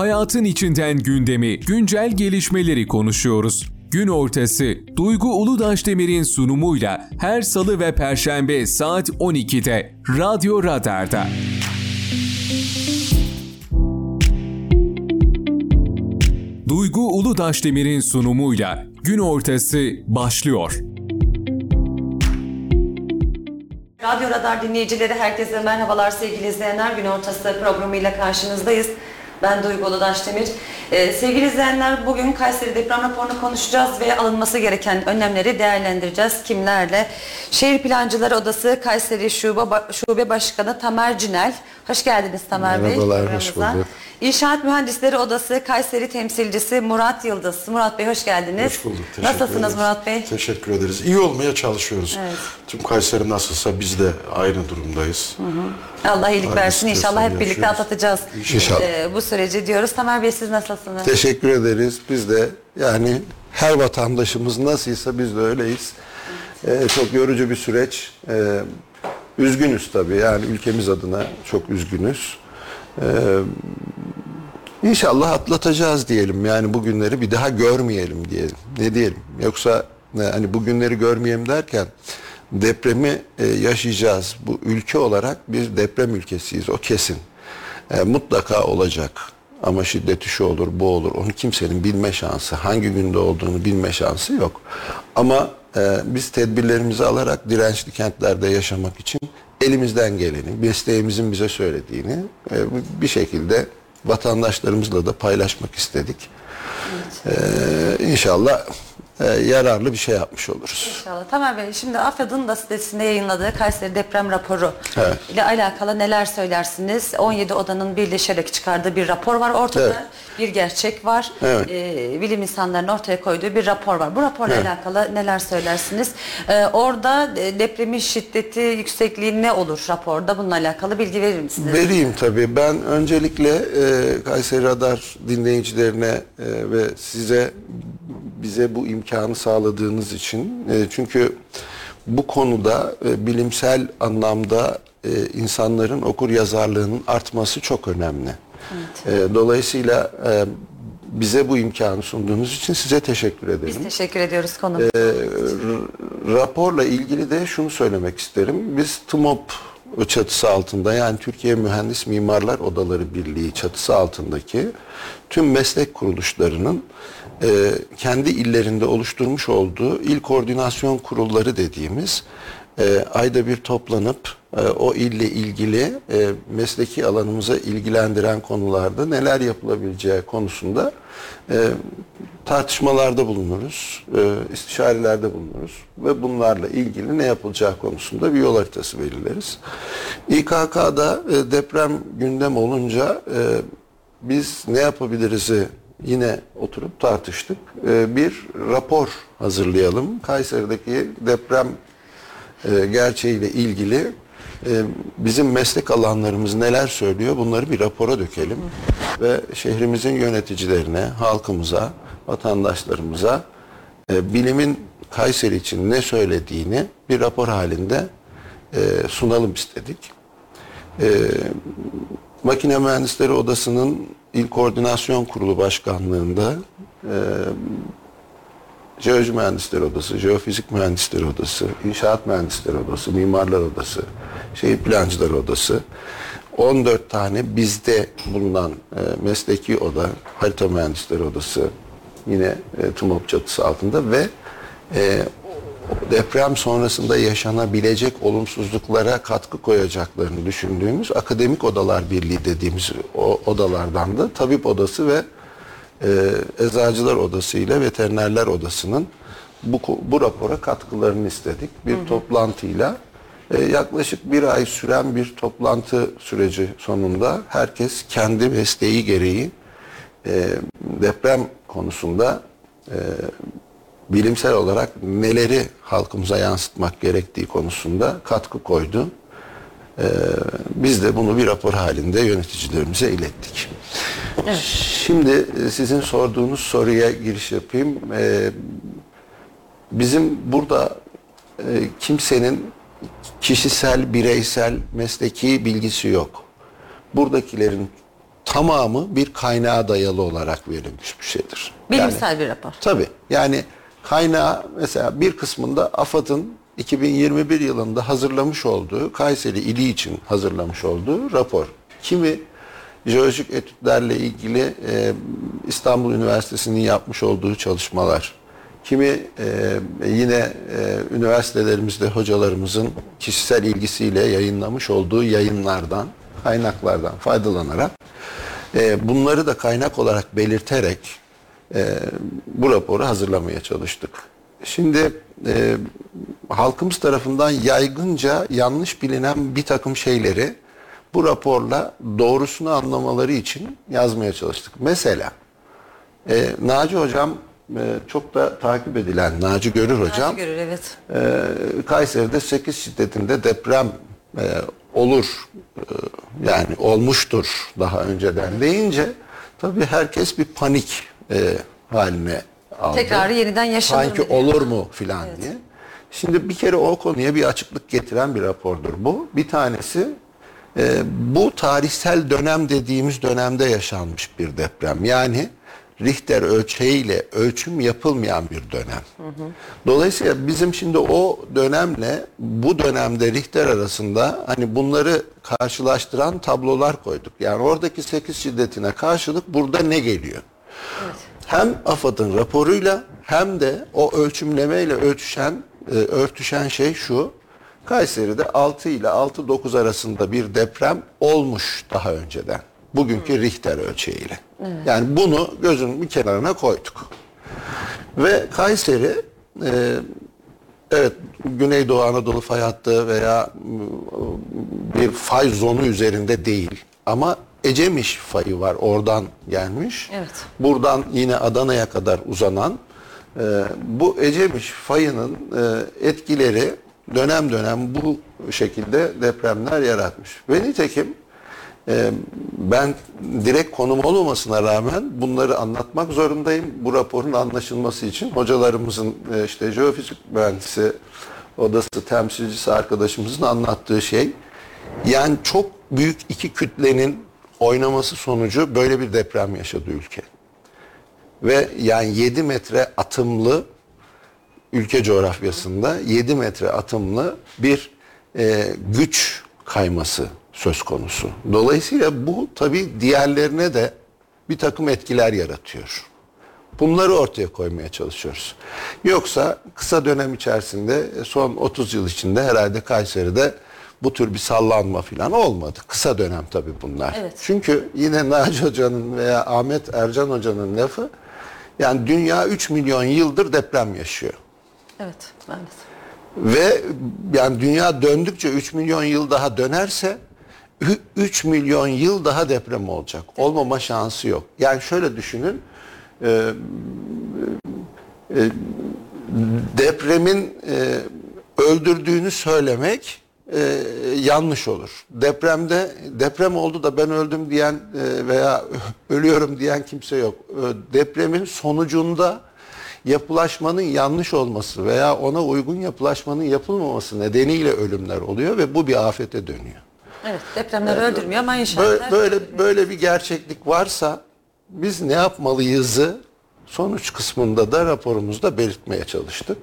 Hayatın içinden gündemi, güncel gelişmeleri konuşuyoruz. Gün ortası Duygu Uludaş Demir'in sunumuyla her salı ve perşembe saat 12'de Radyo Radar'da. Duygu Uludaş Demir'in sunumuyla Gün ortası başlıyor. Radyo Radar dinleyicileri herkese merhabalar sevgili izleyenler. Gün ortası programıyla karşınızdayız. Ben Duygu Uludaş Demir. Ee, sevgili izleyenler bugün Kayseri deprem raporunu konuşacağız ve alınması gereken önlemleri değerlendireceğiz. Kimlerle? Şehir Plancıları Odası Kayseri Şube, Şube Başkanı Tamer Cinel. Hoş geldiniz Tamer Bey. Merhabalar, hoş programımıza. bulduk. İnşaat Mühendisleri Odası Kayseri temsilcisi Murat Yıldız. Murat Bey hoş geldiniz. Hoş bulduk. Teşekkür Nasılsınız ederiz. Murat Bey? Teşekkür ederiz. İyi olmaya çalışıyoruz. Evet. Tüm Kayseri nasılsa biz de aynı durumdayız. Allah iyilik Aynı versin. İnşallah hep stresle birlikte yaşıyoruz. atlatacağız İnşallah. e, bu süreci diyoruz. Tamer Bey siz nasılsınız? Teşekkür ederiz. Biz de yani her vatandaşımız nasılsa biz de öyleyiz. Ee, çok yorucu bir süreç. Ee, üzgünüz tabii yani ülkemiz adına çok üzgünüz. Ee, inşallah atlatacağız diyelim yani bu günleri bir daha görmeyelim diyelim. Ne diyelim? Yoksa e, hani bu günleri görmeyelim derken depremi e, yaşayacağız. Bu ülke olarak bir deprem ülkesiyiz o kesin. E, mutlaka olacak. Ama şiddeti şu olur, bu olur. Onu kimsenin bilme şansı, hangi günde olduğunu bilme şansı yok. Ama e, biz tedbirlerimizi alarak dirençli kentlerde yaşamak için elimizden geleni, mesleğimizin bize söylediğini e, bir şekilde vatandaşlarımızla da paylaşmak istedik. E, inşallah e, yararlı bir şey yapmış oluruz. İnşallah. Tamer Bey şimdi AFAD'ın da sitesinde yayınladığı Kayseri deprem raporu Evet. ile alakalı neler söylersiniz? 17 odanın birleşerek çıkardığı bir rapor var ortada. Evet. Bir gerçek var. Evet. Ee, bilim insanlarının ortaya koyduğu bir rapor var. Bu raporla Evet. alakalı neler söylersiniz? Ee, orada e, depremin şiddeti, yüksekliği ne olur raporda? Bununla alakalı bilgi verir misiniz? Vereyim tabii. Ben öncelikle e, Kayseri Radar dinleyicilerine e, ve size bize bu imkanı sağladığınız için e, çünkü bu konuda e, bilimsel anlamda e, insanların okur yazarlığının artması çok önemli. E, dolayısıyla e, bize bu imkanı sunduğunuz için size teşekkür ederim. Biz teşekkür ediyoruz konumuza. Ee, r- raporla ilgili de şunu söylemek isterim. Biz TMOP çatısı altında yani Türkiye Mühendis Mimarlar Odaları Birliği çatısı altındaki tüm meslek kuruluşlarının e, kendi illerinde oluşturmuş olduğu il koordinasyon kurulları dediğimiz e, ayda bir toplanıp e, o ille ilgili e, mesleki alanımıza ilgilendiren konularda neler yapılabileceği konusunda e, tartışmalarda bulunuruz, e, istişarelerde bulunuruz ve bunlarla ilgili ne yapılacağı konusunda bir yol haritası belirleriz. İKK'da e, deprem gündem olunca e, biz ne yapabiliriz'i yine oturup tartıştık. E, bir rapor hazırlayalım. Kayseri'deki deprem e, gerçeğiyle ilgili e, bizim meslek alanlarımız neler söylüyor bunları bir rapora dökelim ve şehrimizin yöneticilerine, halkımıza, vatandaşlarımıza e, bilimin Kayseri için ne söylediğini bir rapor halinde sunalım istedik. Makine Mühendisleri Odası'nın İl Koordinasyon Kurulu Başkanlığında e, Jeoloji Mühendisleri Odası, Jeofizik Mühendisleri Odası, İnşaat Mühendisleri Odası, Mimarlar Odası, Şehir Plancıları Odası, 14 tane bizde bulunan e, mesleki oda, Harita Mühendisleri Odası yine e, TUMOP çatısı altında ve e, deprem sonrasında yaşanabilecek olumsuzluklara katkı koyacaklarını düşündüğümüz Akademik Odalar Birliği dediğimiz o odalardan da Tabip Odası ve e, Eczacılar Odası ile Veterinerler Odası'nın bu, bu rapora katkılarını istedik. Bir toplantıyla e, yaklaşık bir ay süren bir toplantı süreci sonunda herkes kendi mesleği gereği e, deprem konusunda e, bilimsel olarak neleri halkımıza yansıtmak gerektiği konusunda katkı koydu. Ee, biz de bunu bir rapor halinde yöneticilerimize ilettik. Şimdi e, sizin sorduğunuz soruya giriş yapayım. Ee, bizim burada e, kimsenin kişisel, bireysel, mesleki bilgisi yok. Buradakilerin tamamı bir kaynağa dayalı olarak verilmiş bir şeydir. Bilimsel bir rapor. Tabii. Yani kaynağı mesela bir kısmında AFAD'ın 2021 yılında hazırlamış olduğu Kayseri ili için hazırlamış olduğu rapor. Kimi jeolojik etütlerle ilgili e, İstanbul Üniversitesi'nin yapmış olduğu çalışmalar, kimi e, yine e, üniversitelerimizde hocalarımızın kişisel ilgisiyle yayınlamış olduğu yayınlardan, kaynaklardan faydalanarak e, bunları da kaynak olarak belirterek e, bu raporu hazırlamaya çalıştık. Şimdi e, halkımız tarafından yaygınca yanlış bilinen bir takım şeyleri bu raporla doğrusunu anlamaları için yazmaya çalıştık. Mesela e, Naci Hocam e, çok da takip edilen Naci Görür Hocam Görür evet. e, Kayseri'de 8 şiddetinde deprem e, olur e, yani olmuştur daha önceden deyince tabii herkes bir panik e, haline aldı. Tekrarı yeniden yaşanır Sanki diye. olur mu filan diye. Şimdi bir kere o konuya bir açıklık getiren bir rapordur bu. Bir tanesi e, bu tarihsel dönem dediğimiz dönemde yaşanmış bir deprem. Yani Richter ölçeğiyle ölçüm yapılmayan bir dönem. Dolayısıyla bizim şimdi o dönemle bu dönemde Richter arasında hani bunları karşılaştıran tablolar koyduk. Yani oradaki 8 şiddetine karşılık burada ne geliyor? Hem AFAD'ın raporuyla hem de o ölçümlemeyle ölçüşen, e, örtüşen şey şu. Kayseri'de 6 ile 6-9 arasında bir deprem olmuş daha önceden. Bugünkü Richter ölçeğiyle. Yani bunu gözün bir kenarına koyduk. Ve Kayseri e, evet Güneydoğu Anadolu fay hattı veya m, bir fay zonu üzerinde değil. Ama Ecemiş fayı var oradan gelmiş. Evet. Buradan yine Adana'ya kadar uzanan e, bu Ecemiş fayının e, etkileri dönem dönem bu şekilde depremler yaratmış. Ve nitekim e, ben direkt konum olmamasına rağmen bunları anlatmak zorundayım. Bu raporun anlaşılması için hocalarımızın e, işte jeofizik mühendisi odası temsilcisi arkadaşımızın anlattığı şey yani çok büyük iki kütlenin oynaması sonucu böyle bir deprem yaşadı ülke. Ve yani 7 metre atımlı ülke coğrafyasında 7 metre atımlı bir e, güç kayması söz konusu. Dolayısıyla bu tabii diğerlerine de bir takım etkiler yaratıyor. Bunları ortaya koymaya çalışıyoruz. Yoksa kısa dönem içerisinde son 30 yıl içinde herhalde Kayseri'de bu tür bir sallanma falan olmadı. Kısa dönem tabii bunlar. Evet. Çünkü yine Naci Hoca'nın veya Ahmet Ercan Hoca'nın lafı yani dünya 3 milyon yıldır deprem yaşıyor. Evet maalesef. Ve yani dünya döndükçe 3 milyon yıl daha dönerse 3 milyon yıl daha deprem olacak. Olmama şansı yok. Yani şöyle düşünün. e, e, depremin e, öldürdüğünü söylemek e, yanlış olur. Depremde deprem oldu da ben öldüm diyen e, veya ölüyorum diyen kimse yok. E, depremin sonucunda yapılaşmanın yanlış olması veya ona uygun yapılaşmanın yapılmaması nedeniyle ölümler oluyor ve bu bir afete dönüyor. Evet depremler öldürmüyor ama inşaatlar... Böyle, böyle böyle bir gerçeklik varsa biz ne yapmalıyızı sonuç kısmında da raporumuzda belirtmeye çalıştık.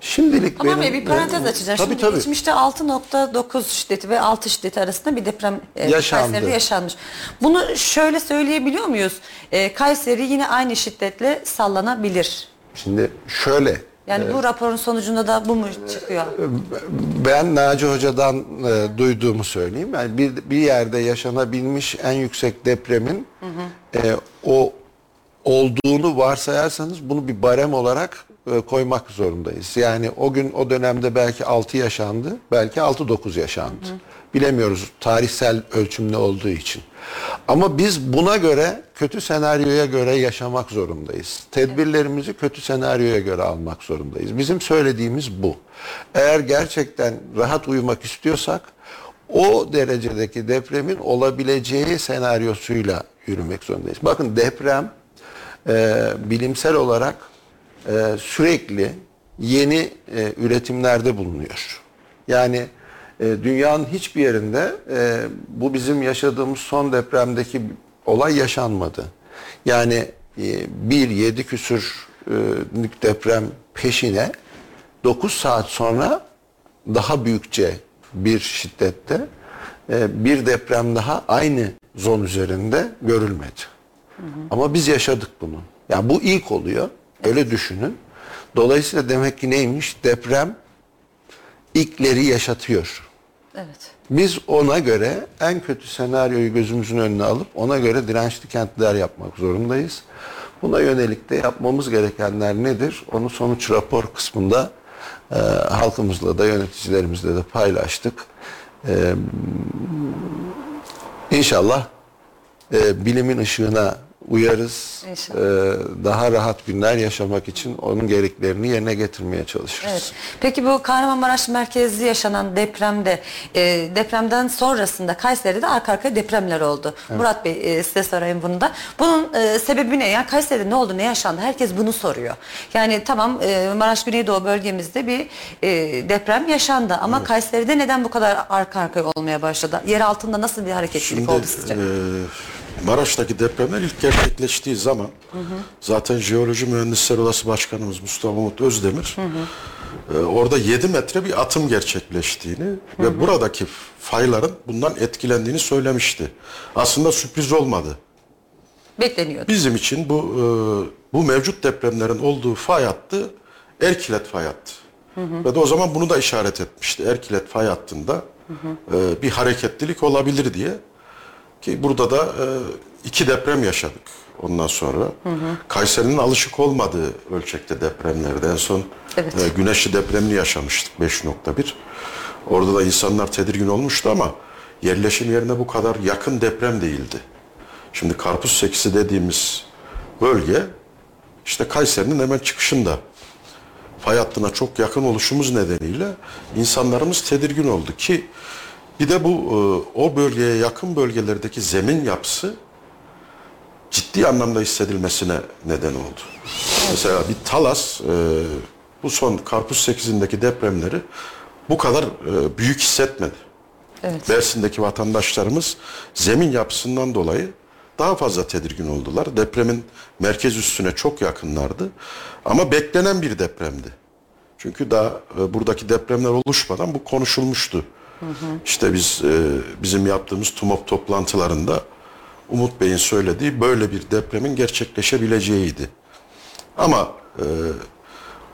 Şimdilik Ama benim bir parantez açacağım. Tabii Şimdi tabii. geçmişte 6.9 şiddeti ve 6 şiddeti arasında bir deprem e, Yaşandı. Kayseri'de yaşanmış. Bunu şöyle söyleyebiliyor muyuz? E, Kayseri yine aynı şiddetle sallanabilir. Şimdi şöyle Yani bu raporun sonucunda da bu mu çıkıyor? ben Naci Hoca'dan e, duyduğumu söyleyeyim. Yani bir, bir yerde yaşanabilmiş en yüksek depremin e, o olduğunu varsayarsanız bunu bir barem olarak e, koymak zorundayız. Yani o gün o dönemde belki 6 yaşandı, belki 6-9 yaşandı. Bilemiyoruz tarihsel ölçüm ne olduğu için. Ama biz buna göre kötü senaryoya göre yaşamak zorundayız. Tedbirlerimizi kötü senaryoya göre almak zorundayız. Bizim söylediğimiz bu. Eğer gerçekten rahat uyumak istiyorsak o derecedeki depremin olabileceği senaryosuyla yürümek zorundayız. Bakın deprem e, bilimsel olarak e, sürekli yeni e, üretimlerde bulunuyor. Yani e, dünyanın hiçbir yerinde e, bu bizim yaşadığımız son depremdeki olay yaşanmadı. Yani e, bir yedi küsürlük deprem peşine 9 saat sonra daha büyükçe bir şiddette e, bir deprem daha aynı zon üzerinde görülmedi. Ama biz yaşadık bunu. Yani bu ilk oluyor. Öyle düşünün. Dolayısıyla demek ki neymiş? Deprem ilkleri yaşatıyor. Evet. Biz ona göre en kötü senaryoyu gözümüzün önüne alıp ona göre dirençli kentler yapmak zorundayız. Buna yönelik de yapmamız gerekenler nedir? Onu sonuç rapor kısmında e, halkımızla da yöneticilerimizle de paylaştık. E, inşallah e, bilimin ışığına uyarız. İnşallah. E, daha rahat günler yaşamak için onun gereklerini yerine getirmeye çalışırız. Evet. Peki bu Kahramanmaraş merkezli yaşanan depremde e, depremden sonrasında Kayseri'de arka arkaya depremler oldu. Murat Bey e, size sorayım bunu da. Bunun e, sebebi ne? Yani Kayseri'de ne oldu, ne yaşandı? Herkes bunu soruyor. Yani tamam e, Maraş Güneydoğu bölgemizde bir e, deprem yaşandı ama Kayseri'de neden bu kadar arka arkaya olmaya başladı? Yer altında nasıl bir hareketlilik Şimdi oldu sizce? e, Maraş'taki depremler ilk gerçekleştiği zaman zaten Jeoloji Mühendisleri Odası Başkanımız Mustafa Umut Özdemir e, orada 7 metre bir atım gerçekleştiğini ve buradaki fayların bundan etkilendiğini söylemişti. Aslında sürpriz olmadı. Bekleniyordu. Bizim için bu e, bu mevcut depremlerin olduğu fay hattı Erkilet fay hattı. Ve de o zaman bunu da işaret etmişti. Erkilet fay hattında e, bir hareketlilik olabilir diye. Ki burada da e, iki deprem yaşadık ondan sonra. Kayseri'nin alışık olmadığı ölçekte depremlerde en son Evet. e, Güneşli depremini yaşamıştık 5.1. Orada da insanlar tedirgin olmuştu ama yerleşim yerine bu kadar yakın deprem değildi. Şimdi Karpuz Sekisi dediğimiz bölge işte Kayseri'nin hemen çıkışında. Fay hattına çok yakın oluşumuz nedeniyle insanlarımız tedirgin oldu ki bir de bu e, o bölgeye yakın bölgelerdeki zemin yapısı ciddi anlamda hissedilmesine neden oldu. Mesela bir Talas e, bu son Karpuz 8'indeki depremleri bu kadar e, büyük hissetmedi. Evet. Mersin'deki vatandaşlarımız zemin yapısından dolayı daha fazla tedirgin oldular. Depremin merkez üstüne çok yakınlardı. Ama beklenen bir depremdi. Çünkü daha e, buradaki depremler oluşmadan bu konuşulmuştu. İşte biz e, bizim yaptığımız TUMOP toplantılarında Umut Bey'in söylediği böyle bir depremin gerçekleşebileceğiydi. Ama e,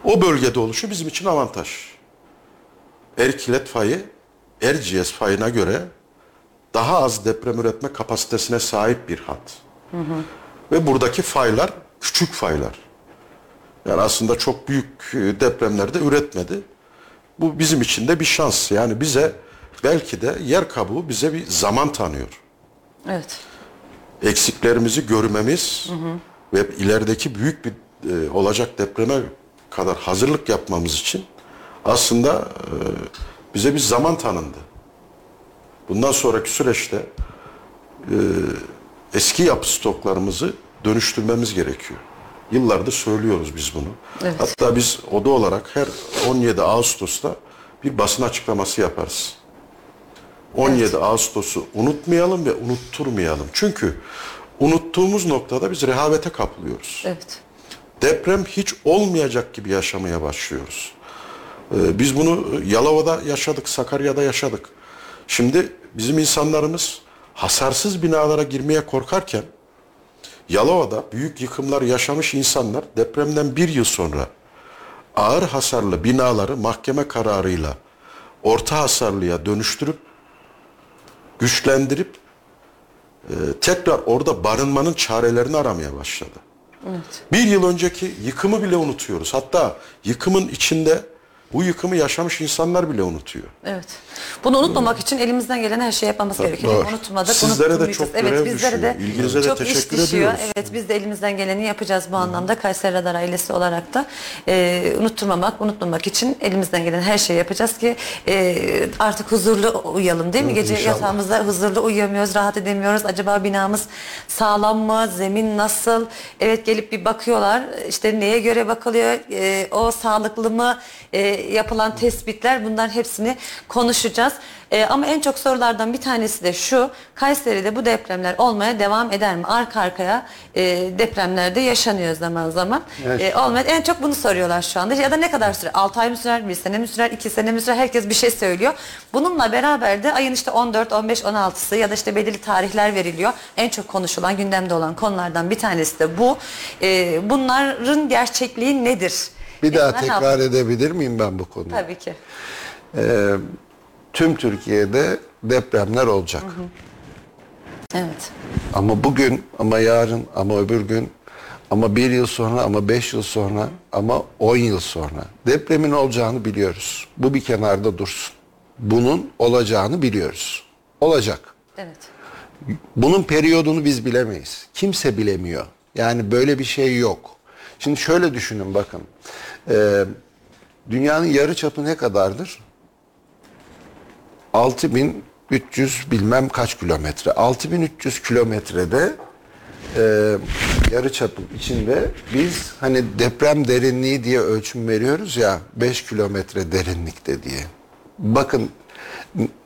o bölgede oluşu bizim için avantaj. Erkilet fayı Erciyes fayına göre daha az deprem üretme kapasitesine sahip bir hat. Ve buradaki faylar küçük faylar. Yani aslında çok büyük e, depremlerde üretmedi. Bu bizim için de bir şans. Yani bize belki de yer kabuğu bize bir zaman tanıyor. Evet. Eksiklerimizi görmemiz ve ilerideki büyük bir e, olacak depreme kadar hazırlık yapmamız için aslında e, bize bir zaman tanındı. Bundan sonraki süreçte e, eski yapı stoklarımızı dönüştürmemiz gerekiyor. Yıllardır söylüyoruz biz bunu. Evet. Hatta biz oda olarak her 17 Ağustos'ta bir basın açıklaması yaparız. 17 Ağustos'u unutmayalım ve unutturmayalım. Çünkü unuttuğumuz noktada biz rehavete kapılıyoruz. Evet. Deprem hiç olmayacak gibi yaşamaya başlıyoruz. Ee, biz bunu Yalova'da yaşadık, Sakarya'da yaşadık. Şimdi bizim insanlarımız hasarsız binalara girmeye korkarken Yalova'da büyük yıkımlar yaşamış insanlar depremden bir yıl sonra ağır hasarlı binaları mahkeme kararıyla orta hasarlıya dönüştürüp güçlendirip e, tekrar orada barınmanın çarelerini aramaya başladı. Bir yıl önceki yıkımı bile unutuyoruz. Hatta yıkımın içinde bu yıkımı yaşamış insanlar bile unutuyor. Evet. Bunu unutmamak için elimizden gelen her şeyi yapmamız gerekiyor. doğru. Unutmadık, Sizlere de çok Evet, görev bizlere de düşüyor. İlginize de çok iş teşekkür düşüyor. ediyoruz. Evet, biz de elimizden geleni yapacağız bu anlamda. Kayseri Radar ailesi olarak da e, unutturmamak, unutmamak için elimizden gelen her şeyi yapacağız ki e, artık huzurlu uyuyalım değil mi? Gece inşallah. yatağımızda huzurlu uyuyamıyoruz, rahat edemiyoruz. Acaba binamız sağlam mı? Zemin nasıl? Evet gelip bir bakıyorlar. İşte neye göre bakılıyor? E, o sağlıklı mı? E, yapılan tespitler bunların hepsini konuşacağız. E, ama en çok sorulardan bir tanesi de şu. Kayseri'de bu depremler olmaya devam eder mi? Arka arkaya e, depremlerde yaşanıyor zaman zaman. Evet. E, olmaya en çok bunu soruyorlar şu anda. Ya da ne kadar süre? 6 ay mı sürer? 1 sene mi sürer? 2 sene mi sürer? Herkes bir şey söylüyor. Bununla beraber de ayın işte 14, 15, 16'sı ya da işte belirli tarihler veriliyor. En çok konuşulan, gündemde olan konulardan bir tanesi de bu. E, bunların gerçekliği nedir? Bir daha tekrar edebilir miyim ben bu konuyu? Tabii ki. Ee, tüm Türkiye'de depremler olacak. Evet. Ama bugün, ama yarın, ama öbür gün, ama bir yıl sonra, ama beş yıl sonra, ama on yıl sonra depremin olacağını biliyoruz. Bu bir kenarda dursun. Bunun olacağını biliyoruz. Olacak. Evet. Bunun periyodunu biz bilemeyiz. Kimse bilemiyor. Yani böyle bir şey yok. Şimdi şöyle düşünün bakın. Ee, dünyanın yarı çapı ne kadardır? 6300 bilmem kaç kilometre. 6300 kilometrede e, yarı çapın içinde biz hani deprem derinliği diye ölçüm veriyoruz ya 5 kilometre derinlikte diye. Bakın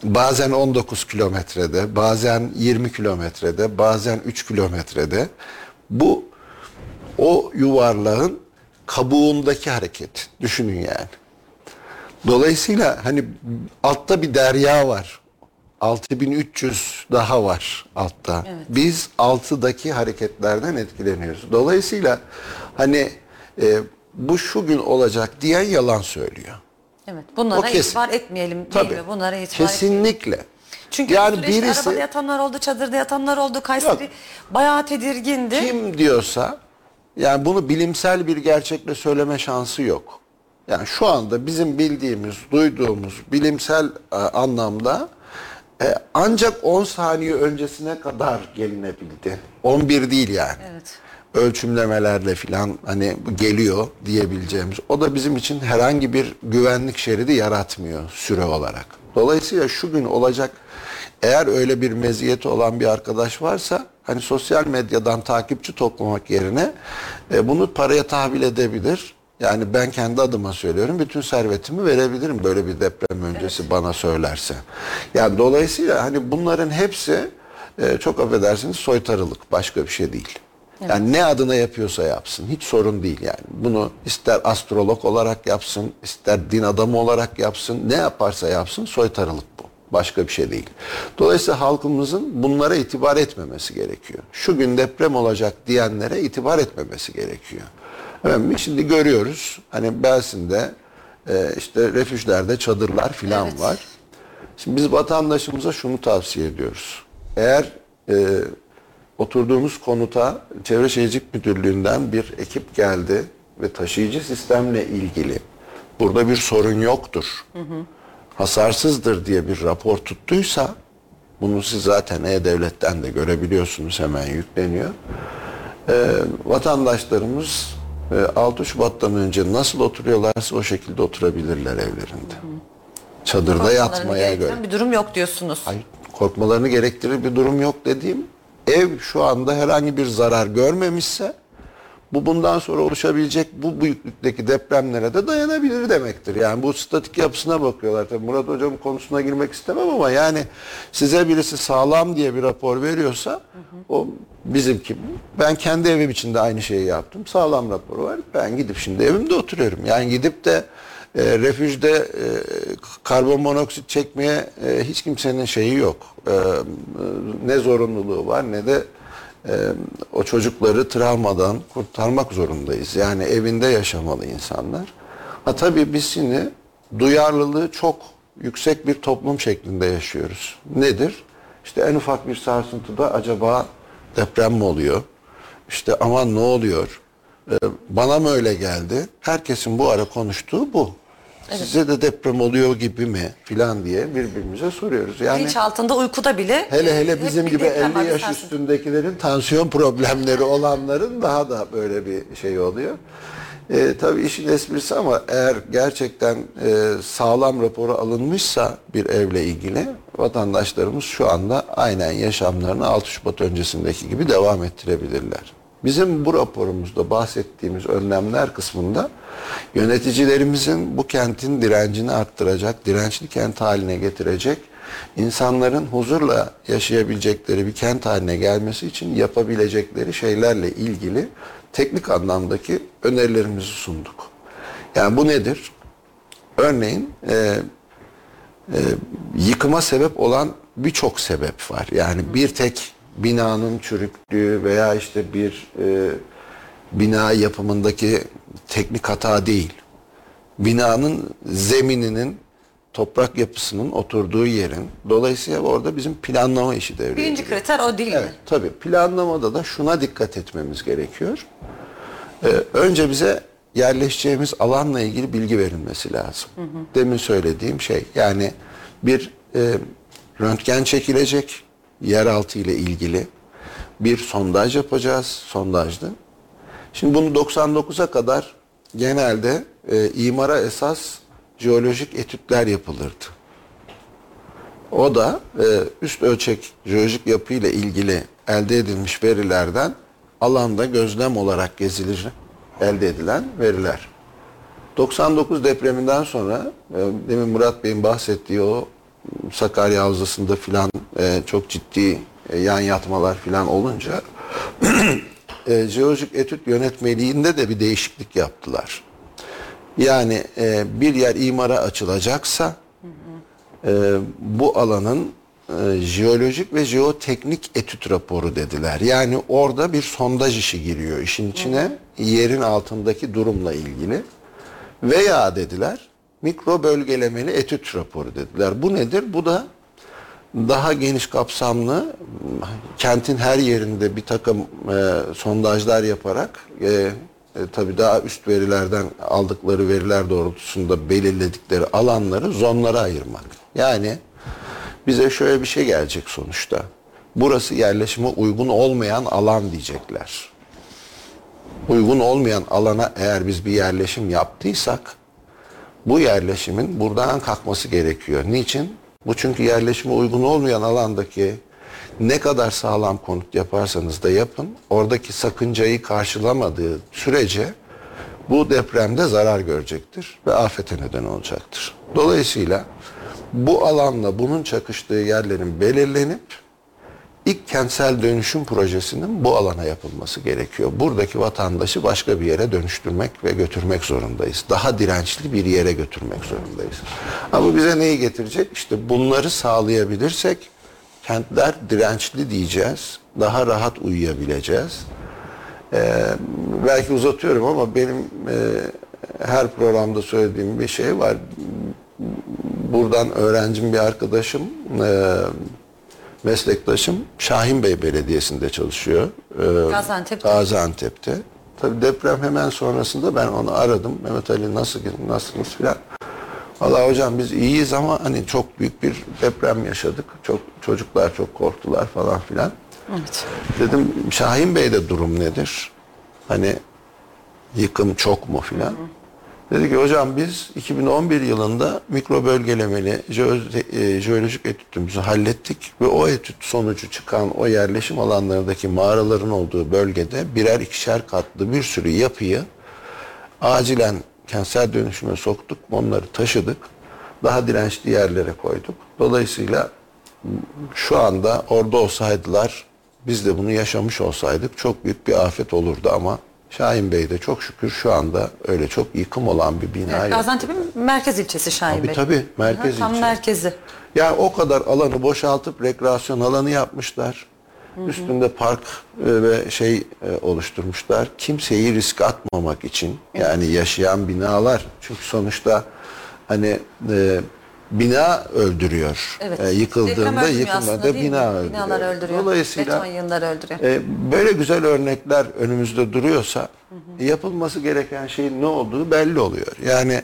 bazen 19 kilometrede, bazen 20 kilometrede, bazen 3 kilometrede bu o yuvarlağın kabuğundaki hareket. Düşünün yani. Dolayısıyla hani altta bir derya var. 6300 daha var altta. Biz altıdaki hareketlerden etkileniyoruz. Dolayısıyla hani e, bu şu gün olacak diyen yalan söylüyor. Evet. O Bunlara kesin. itibar etmeyelim değil Tabii. mi? Bunlara itibar etmeyelim. Kesinlikle. Çünkü yani birisi... birisi arabada yatanlar oldu, çadırda yatanlar oldu. Kayseri Yok. bayağı tedirgindi. kim diyorsa yani bunu bilimsel bir gerçekle söyleme şansı yok. Yani şu anda bizim bildiğimiz, duyduğumuz bilimsel e, anlamda e, ancak 10 saniye öncesine kadar gelinebildi. 11 değil yani. Evet. Ölçümlemelerle filan hani geliyor diyebileceğimiz. O da bizim için herhangi bir güvenlik şeridi yaratmıyor süre olarak. Dolayısıyla şu gün olacak eğer öyle bir meziyeti olan bir arkadaş varsa hani sosyal medyadan takipçi toplamak yerine e, bunu paraya tahvil edebilir. Yani ben kendi adıma söylüyorum bütün servetimi verebilirim böyle bir deprem öncesi bana söylerse. Yani dolayısıyla hani bunların hepsi e, çok affedersiniz soytarılık başka bir şey değil. Yani ne adına yapıyorsa yapsın. Hiç sorun değil yani. Bunu ister astrolog olarak yapsın, ister din adamı olarak yapsın. Ne yaparsa yapsın soytarılık. Başka bir şey değil. Dolayısıyla halkımızın bunlara itibar etmemesi gerekiyor. Şu gün deprem olacak diyenlere itibar etmemesi gerekiyor. Evet, şimdi görüyoruz. Hani Belsin'de e, işte refüjlerde çadırlar filan Evet. var. Şimdi biz vatandaşımıza şunu tavsiye ediyoruz. Eğer e, oturduğumuz konuta Çevre Şehircilik Müdürlüğü'nden bir ekip geldi ve taşıyıcı sistemle ilgili burada bir sorun yoktur. Hasarsızdır diye bir rapor tuttuysa bunu siz zaten E-Devlet'ten de görebiliyorsunuz hemen yükleniyor. E, vatandaşlarımız e, 6 Şubat'tan önce nasıl oturuyorlarsa o şekilde oturabilirler evlerinde. Çadırda yatmaya göre. Bir durum yok diyorsunuz. Hayır, korkmalarını gerektirir bir durum yok dediğim ev şu anda herhangi bir zarar görmemişse bu bundan sonra oluşabilecek bu büyüklükteki depremlere de dayanabilir demektir. Yani bu statik yapısına bakıyorlar. Tabii Murat Hocam konusuna girmek istemem ama yani size birisi sağlam diye bir rapor veriyorsa o bizimki. Ben kendi evim için de aynı şeyi yaptım. Sağlam raporu var. Ben gidip şimdi evimde oturuyorum. Yani gidip de e, refüjde e, karbon monoksit çekmeye e, hiç kimsenin şeyi yok. E, e, ne zorunluluğu var ne de e, o çocukları travmadan kurtarmak zorundayız. Yani evinde yaşamalı insanlar. Ha tabii biz şimdi duyarlılığı çok yüksek bir toplum şeklinde yaşıyoruz. Nedir? İşte en ufak bir sarsıntıda acaba deprem mi oluyor? İşte aman ne oluyor? Ee, bana mı öyle geldi? Herkesin bu ara konuştuğu bu. Size de deprem oluyor gibi mi filan diye birbirimize soruyoruz. Yani Bilinç altında uykuda bile hele hele bizim gibi deprem var, 50 yaş sarsıntı. üstündekilerin tansiyon problemleri olanların daha da böyle bir şey oluyor. Ee, tabii işin esprisi ama eğer gerçekten e, sağlam raporu alınmışsa bir evle ilgili vatandaşlarımız şu anda aynen yaşamlarını 6 Şubat öncesindeki gibi devam ettirebilirler. Bizim bu raporumuzda bahsettiğimiz önlemler kısmında yöneticilerimizin bu kentin direncini arttıracak, dirençli kent haline getirecek insanların huzurla yaşayabilecekleri bir kent haline gelmesi için yapabilecekleri şeylerle ilgili teknik anlamdaki önerilerimizi sunduk. Yani bu nedir? Örneğin e, e, yıkıma sebep olan birçok sebep var. Yani bir tek binanın çürüklüğü veya işte bir e, bina yapımındaki teknik hata değil. Binanın zemininin toprak yapısının oturduğu yerin dolayısıyla orada bizim planlama işi devreye Birinci giriyor. kriter o değil Evet, mi? tabii planlamada da şuna dikkat etmemiz gerekiyor. Ee, önce bize yerleşeceğimiz alanla ilgili bilgi verilmesi lazım. Demin söylediğim şey yani bir e, röntgen çekilecek yeraltı ile ilgili bir sondaj yapacağız sondajlı. Şimdi bunu 99'a kadar genelde e, imara esas jeolojik etütler yapılırdı. O da e, üst ölçek jeolojik yapı ile ilgili elde edilmiş verilerden alanda gözlem olarak gezilir elde edilen veriler. 99 depreminden sonra e, demin Murat Bey'in bahsettiği o Sakarya Havzası'nda filan e, çok ciddi e, yan yatmalar filan olunca e, jeolojik etüt yönetmeliğinde de bir değişiklik yaptılar. Yani e, bir yer imara açılacaksa e, bu alanın e, jeolojik ve jeoteknik etüt raporu dediler. Yani orada bir sondaj işi giriyor işin içine yerin altındaki durumla ilgili. Veya dediler mikro bölgelemeli etüt raporu dediler. Bu nedir? Bu da daha geniş kapsamlı kentin her yerinde bir takım e, sondajlar yaparak e, e, tabii daha üst verilerden aldıkları veriler doğrultusunda belirledikleri alanları zonlara ayırmak. Yani bize şöyle bir şey gelecek sonuçta. Burası yerleşime uygun olmayan alan diyecekler. Uygun olmayan alana eğer biz bir yerleşim yaptıysak bu yerleşimin buradan kalkması gerekiyor. Niçin? Bu çünkü yerleşime uygun olmayan alandaki ne kadar sağlam konut yaparsanız da yapın, oradaki sakıncayı karşılamadığı sürece bu depremde zarar görecektir ve afete neden olacaktır. Dolayısıyla bu alanla bunun çakıştığı yerlerin belirlenip ilk kentsel dönüşüm projesinin bu alana yapılması gerekiyor. Buradaki vatandaşı başka bir yere dönüştürmek ve götürmek zorundayız. Daha dirençli bir yere götürmek zorundayız. Ama bize neyi getirecek? İşte bunları sağlayabilirsek kentler dirençli diyeceğiz. Daha rahat uyuyabileceğiz. Ee, belki uzatıyorum ama benim e, her programda söylediğim bir şey var. Buradan öğrencim bir arkadaşım, e, meslektaşım Şahin Bey Belediyesi'nde çalışıyor. Ee, Gaziantep'te. Gaziantep'te. Tabii deprem hemen sonrasında ben onu aradım. Mehmet Ali nasıl nasılsınız filan. Valla hocam biz iyiyiz ama hani çok büyük bir deprem yaşadık. Çok çocuklar çok korktular falan filan. Evet. Dedim Şahin Bey'de durum nedir? Hani yıkım çok mu filan? Dedi ki hocam biz 2011 yılında mikro bölgelemeli e, jeolojik etütümüzü hallettik ve o etüt sonucu çıkan o yerleşim alanlarındaki mağaraların olduğu bölgede birer ikişer katlı bir sürü yapıyı acilen kentsel dönüşüme soktuk, onları taşıdık, daha dirençli yerlere koyduk. Dolayısıyla şu anda orada olsaydılar, biz de bunu yaşamış olsaydık çok büyük bir afet olurdu ama Şahin Bey'de çok şükür şu anda öyle çok yıkım olan bir bina yok. Gaziantep'in merkez ilçesi Şahin Tabii Bey. tabii merkez Aha, Tam ilçe. merkezi. Yani o kadar alanı boşaltıp rekreasyon alanı yapmışlar. Üstünde park e, ve şey e, oluşturmuşlar. Kimseyi risk atmamak için yani yaşayan binalar. Çünkü sonuçta hani e, bina öldürüyor. Evet. E, yıkıldığında öldürmüyor yıkımda aslında da değil mi? bina öldürüyor. Binalar öldürüyor. Dolayısıyla Beton öldürüyor. e, böyle güzel örnekler önümüzde duruyorsa yapılması gereken şeyin ne olduğu belli oluyor. Yani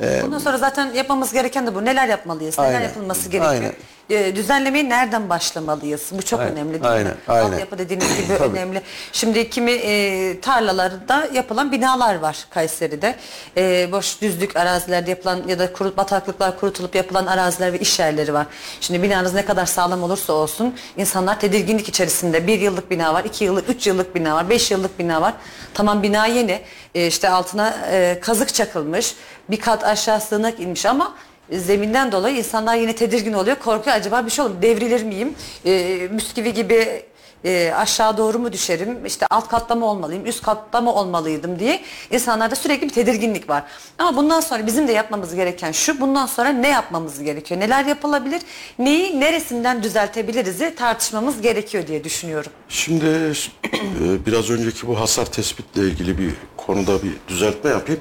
Evet. Bundan sonra zaten yapmamız gereken de bu. Neler yapmalıyız? Neler Aynen. yapılması gerekiyor? Aynen. Ee, düzenlemeye nereden başlamalıyız? Bu çok Aynen. önemli değil mi? Aynen. Aynen. Altyapı dediğiniz gibi Tabii. önemli. Şimdi kimi e, tarlalarda yapılan binalar var Kayseri'de. E, boş düzlük arazilerde yapılan ya da kurut, bataklıklar kurutulup yapılan araziler ve iş yerleri var. Şimdi binanız ne kadar sağlam olursa olsun insanlar tedirginlik içerisinde. Bir yıllık bina var, iki yıllık, üç yıllık bina var, beş yıllık bina var. Tamam bina yeni. E, işte altına e, kazık çakılmış. Bir kat aşağı sığınak inmiş ama zeminden dolayı insanlar yine tedirgin oluyor. Korkuyor acaba bir şey olur devrilir miyim? E, müskivi gibi e, aşağı doğru mu düşerim? İşte alt katta mı olmalıyım? Üst katta mı olmalıydım diye insanlarda sürekli bir tedirginlik var. Ama bundan sonra bizim de yapmamız gereken şu. Bundan sonra ne yapmamız gerekiyor? Neler yapılabilir? Neyi neresinden düzeltebiliriz tartışmamız gerekiyor diye düşünüyorum. Şimdi e, biraz önceki bu hasar tespitle ilgili bir konuda bir düzeltme yapayım.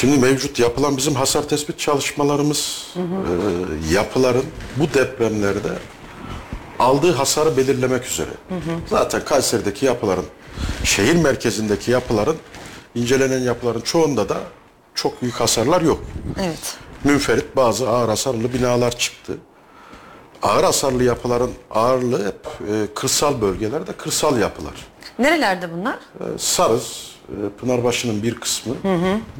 Şimdi mevcut yapılan bizim hasar tespit çalışmalarımız e, yapıların bu depremlerde aldığı hasarı belirlemek üzere. Zaten Kayseri'deki yapıların, şehir merkezindeki yapıların, incelenen yapıların çoğunda da çok büyük hasarlar yok. Evet. Münferit bazı ağır hasarlı binalar çıktı. Ağır hasarlı yapıların ağırlığı hep e, kırsal bölgelerde kırsal yapılar. Nerelerde bunlar? E, Sarız, Pınarbaşı'nın bir kısmı,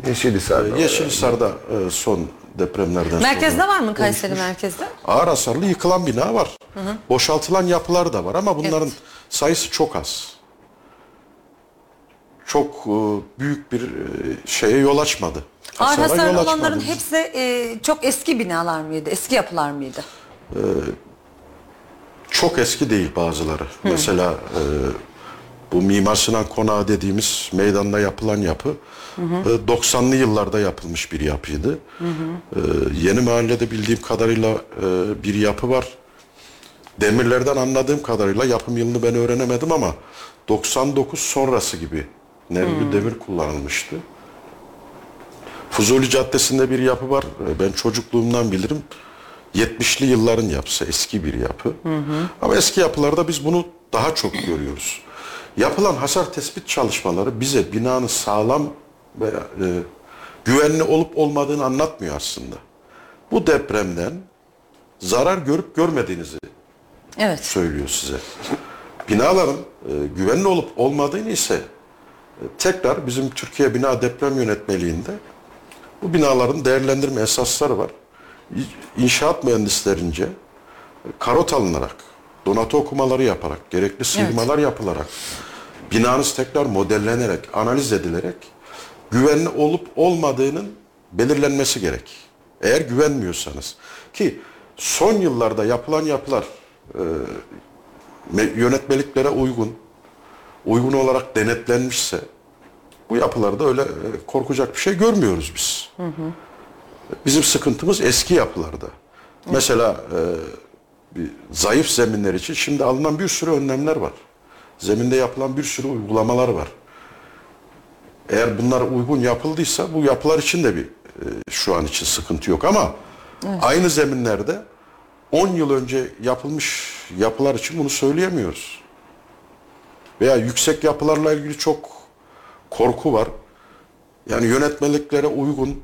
Yeşilhisar'da. e, Yeşilhisar'da e, son depremlerden Merkezde sonra var mı Kayseri oluşmuş. merkezde? Ağır hasarlı yıkılan bina var. Boşaltılan yapılar da var ama bunların Evet. sayısı çok az. Çok e, büyük bir şeye yol açmadı. Ağır Hasara hasarlı yol açmadı. olanların hepsi e, çok eski binalar mıydı? Eski yapılar mıydı? Çok eski değil bazıları. Mesela e, bu Mimar Sinan Konağı dediğimiz meydanda yapılan yapı e, 90'lı yıllarda yapılmış bir yapıydı. E, yeni mahallede bildiğim kadarıyla e, bir yapı var. Demirlerden anladığım kadarıyla yapım yılını ben öğrenemedim ama 99 sonrası gibi nerede demir kullanılmıştı. Fuzuli Caddesi'nde bir yapı var. E, Ben çocukluğumdan bilirim. 70'li yılların yapısı, eski bir yapı. Ama eski yapılarda biz bunu daha çok görüyoruz. Yapılan hasar tespit çalışmaları bize binanın sağlam ve e, güvenli olup olmadığını anlatmıyor aslında. Bu depremden zarar görüp görmediğinizi Evet. söylüyor size. Binaların e, güvenli olup olmadığını ise e, tekrar bizim Türkiye Bina Deprem Yönetmeliğinde bu binaların değerlendirme esasları var. İnşaat mühendislerince e, karot alınarak, donatı okumaları yaparak, gerekli sıyırmalar yapılarak, binanız tekrar modellenerek, analiz edilerek güvenli olup olmadığının belirlenmesi gerek. Eğer güvenmiyorsanız ki son yıllarda yapılan yapılar e, me- yönetmeliklere uygun, uygun olarak denetlenmişse bu yapılarda öyle e, korkacak bir şey görmüyoruz biz. Bizim sıkıntımız eski yapılarda. Mesela e, bir zayıf zeminler için şimdi alınan bir sürü önlemler var. Zeminde yapılan bir sürü uygulamalar var. Eğer bunlar uygun yapıldıysa bu yapılar için de bir e, şu an için sıkıntı yok ama aynı zeminlerde 10 yıl önce yapılmış yapılar için bunu söyleyemiyoruz. Veya yüksek yapılarla ilgili çok korku var. Yani yönetmeliklere uygun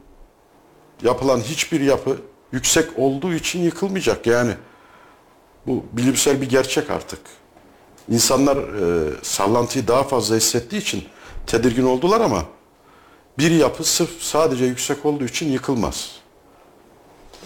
yapılan hiçbir yapı yüksek olduğu için yıkılmayacak. Yani bu bilimsel bir gerçek artık. İnsanlar e, sallantıyı daha fazla hissettiği için tedirgin oldular ama bir yapı sırf sadece yüksek olduğu için yıkılmaz.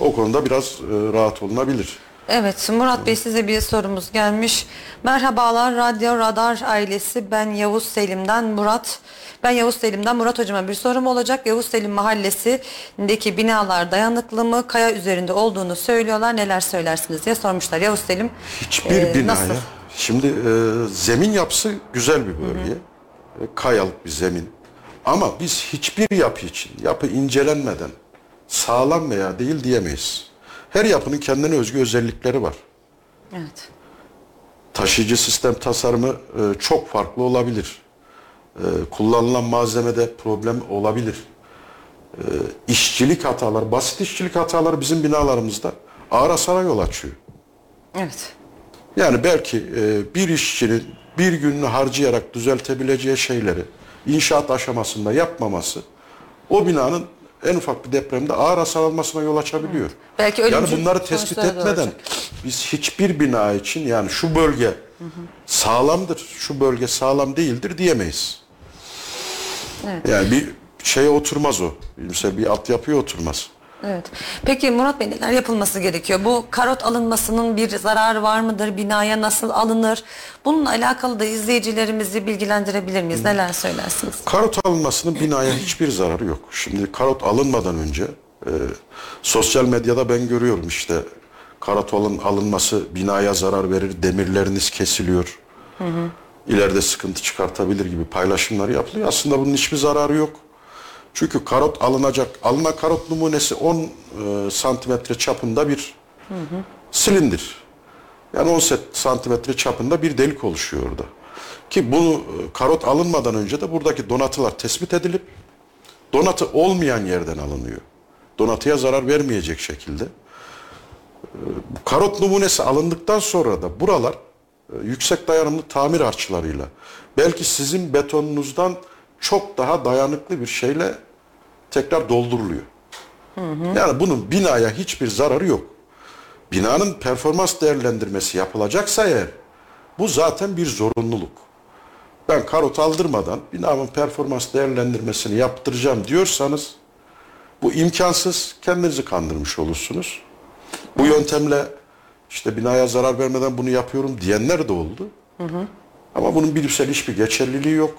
O konuda biraz e, rahat olunabilir. Evet Murat Bey size bir sorumuz gelmiş. Merhabalar Radyo Radar ailesi ben Yavuz Selim'den Murat. Ben Yavuz Selim'den Murat hocama bir sorum olacak. Yavuz Selim mahallesindeki binalar dayanıklı mı? Kaya üzerinde olduğunu söylüyorlar. Neler söylersiniz diye sormuşlar. Yavuz Selim Hiçbir e, binaya. nasıl? Şimdi e, zemin yapısı güzel bir bölge. E, kayalık bir zemin. Ama biz hiçbir yapı için yapı incelenmeden sağlam veya değil diyemeyiz. Her yapının kendine özgü özellikleri var. Evet. Taşıyıcı sistem tasarımı e, çok farklı olabilir. E, kullanılan malzemede problem olabilir. E, işçilik hatalar, basit işçilik hataları bizim binalarımızda ağır hasara yol açıyor. Evet. Yani belki e, bir işçinin bir gününü harcayarak düzeltebileceği şeyleri inşaat aşamasında yapmaması o binanın en ufak bir depremde ağır hasar almasına yol açabiliyor. Belki yani bunları tespit etmeden olacak. biz hiçbir bina için yani şu bölge sağlamdır, şu bölge sağlam değildir diyemeyiz. Yani bir şeye oturmaz o. Bilimsel bir altyapıya oturmaz. Evet. Peki Murat Bey neler yapılması gerekiyor? Bu karot alınmasının bir zararı var mıdır? Binaya nasıl alınır? Bununla alakalı da izleyicilerimizi bilgilendirebilir miyiz? Neler söylersiniz? Karot alınmasının binaya hiçbir zararı yok. Şimdi karot alınmadan önce Ee, sosyal medyada ben görüyorum işte karatolun alınması binaya zarar verir, demirleriniz kesiliyor. İleride sıkıntı çıkartabilir gibi paylaşımlar yapılıyor. Aslında bunun hiçbir zararı yok. Çünkü karot alınacak, alınan karot numunesi 10 e, santimetre çapında bir silindir. Yani 10 set- santimetre çapında bir delik oluşuyor orada. Ki bunu e, karot alınmadan önce de buradaki donatılar tespit edilip donatı olmayan yerden alınıyor. Donatıya zarar vermeyecek şekilde. E, Karot numunesi alındıktan sonra da buralar e, yüksek dayanımlı tamir harçlarıyla belki sizin betonunuzdan çok daha dayanıklı bir şeyle tekrar dolduruluyor. Yani bunun binaya hiçbir zararı yok. Binanın performans değerlendirmesi yapılacaksa eğer bu zaten bir zorunluluk. Ben karot aldırmadan binamın performans değerlendirmesini yaptıracağım diyorsanız bu imkansız kendinizi kandırmış olursunuz. Bu yöntemle işte binaya zarar vermeden bunu yapıyorum diyenler de oldu. Ama bunun bilimsel hiçbir geçerliliği yok.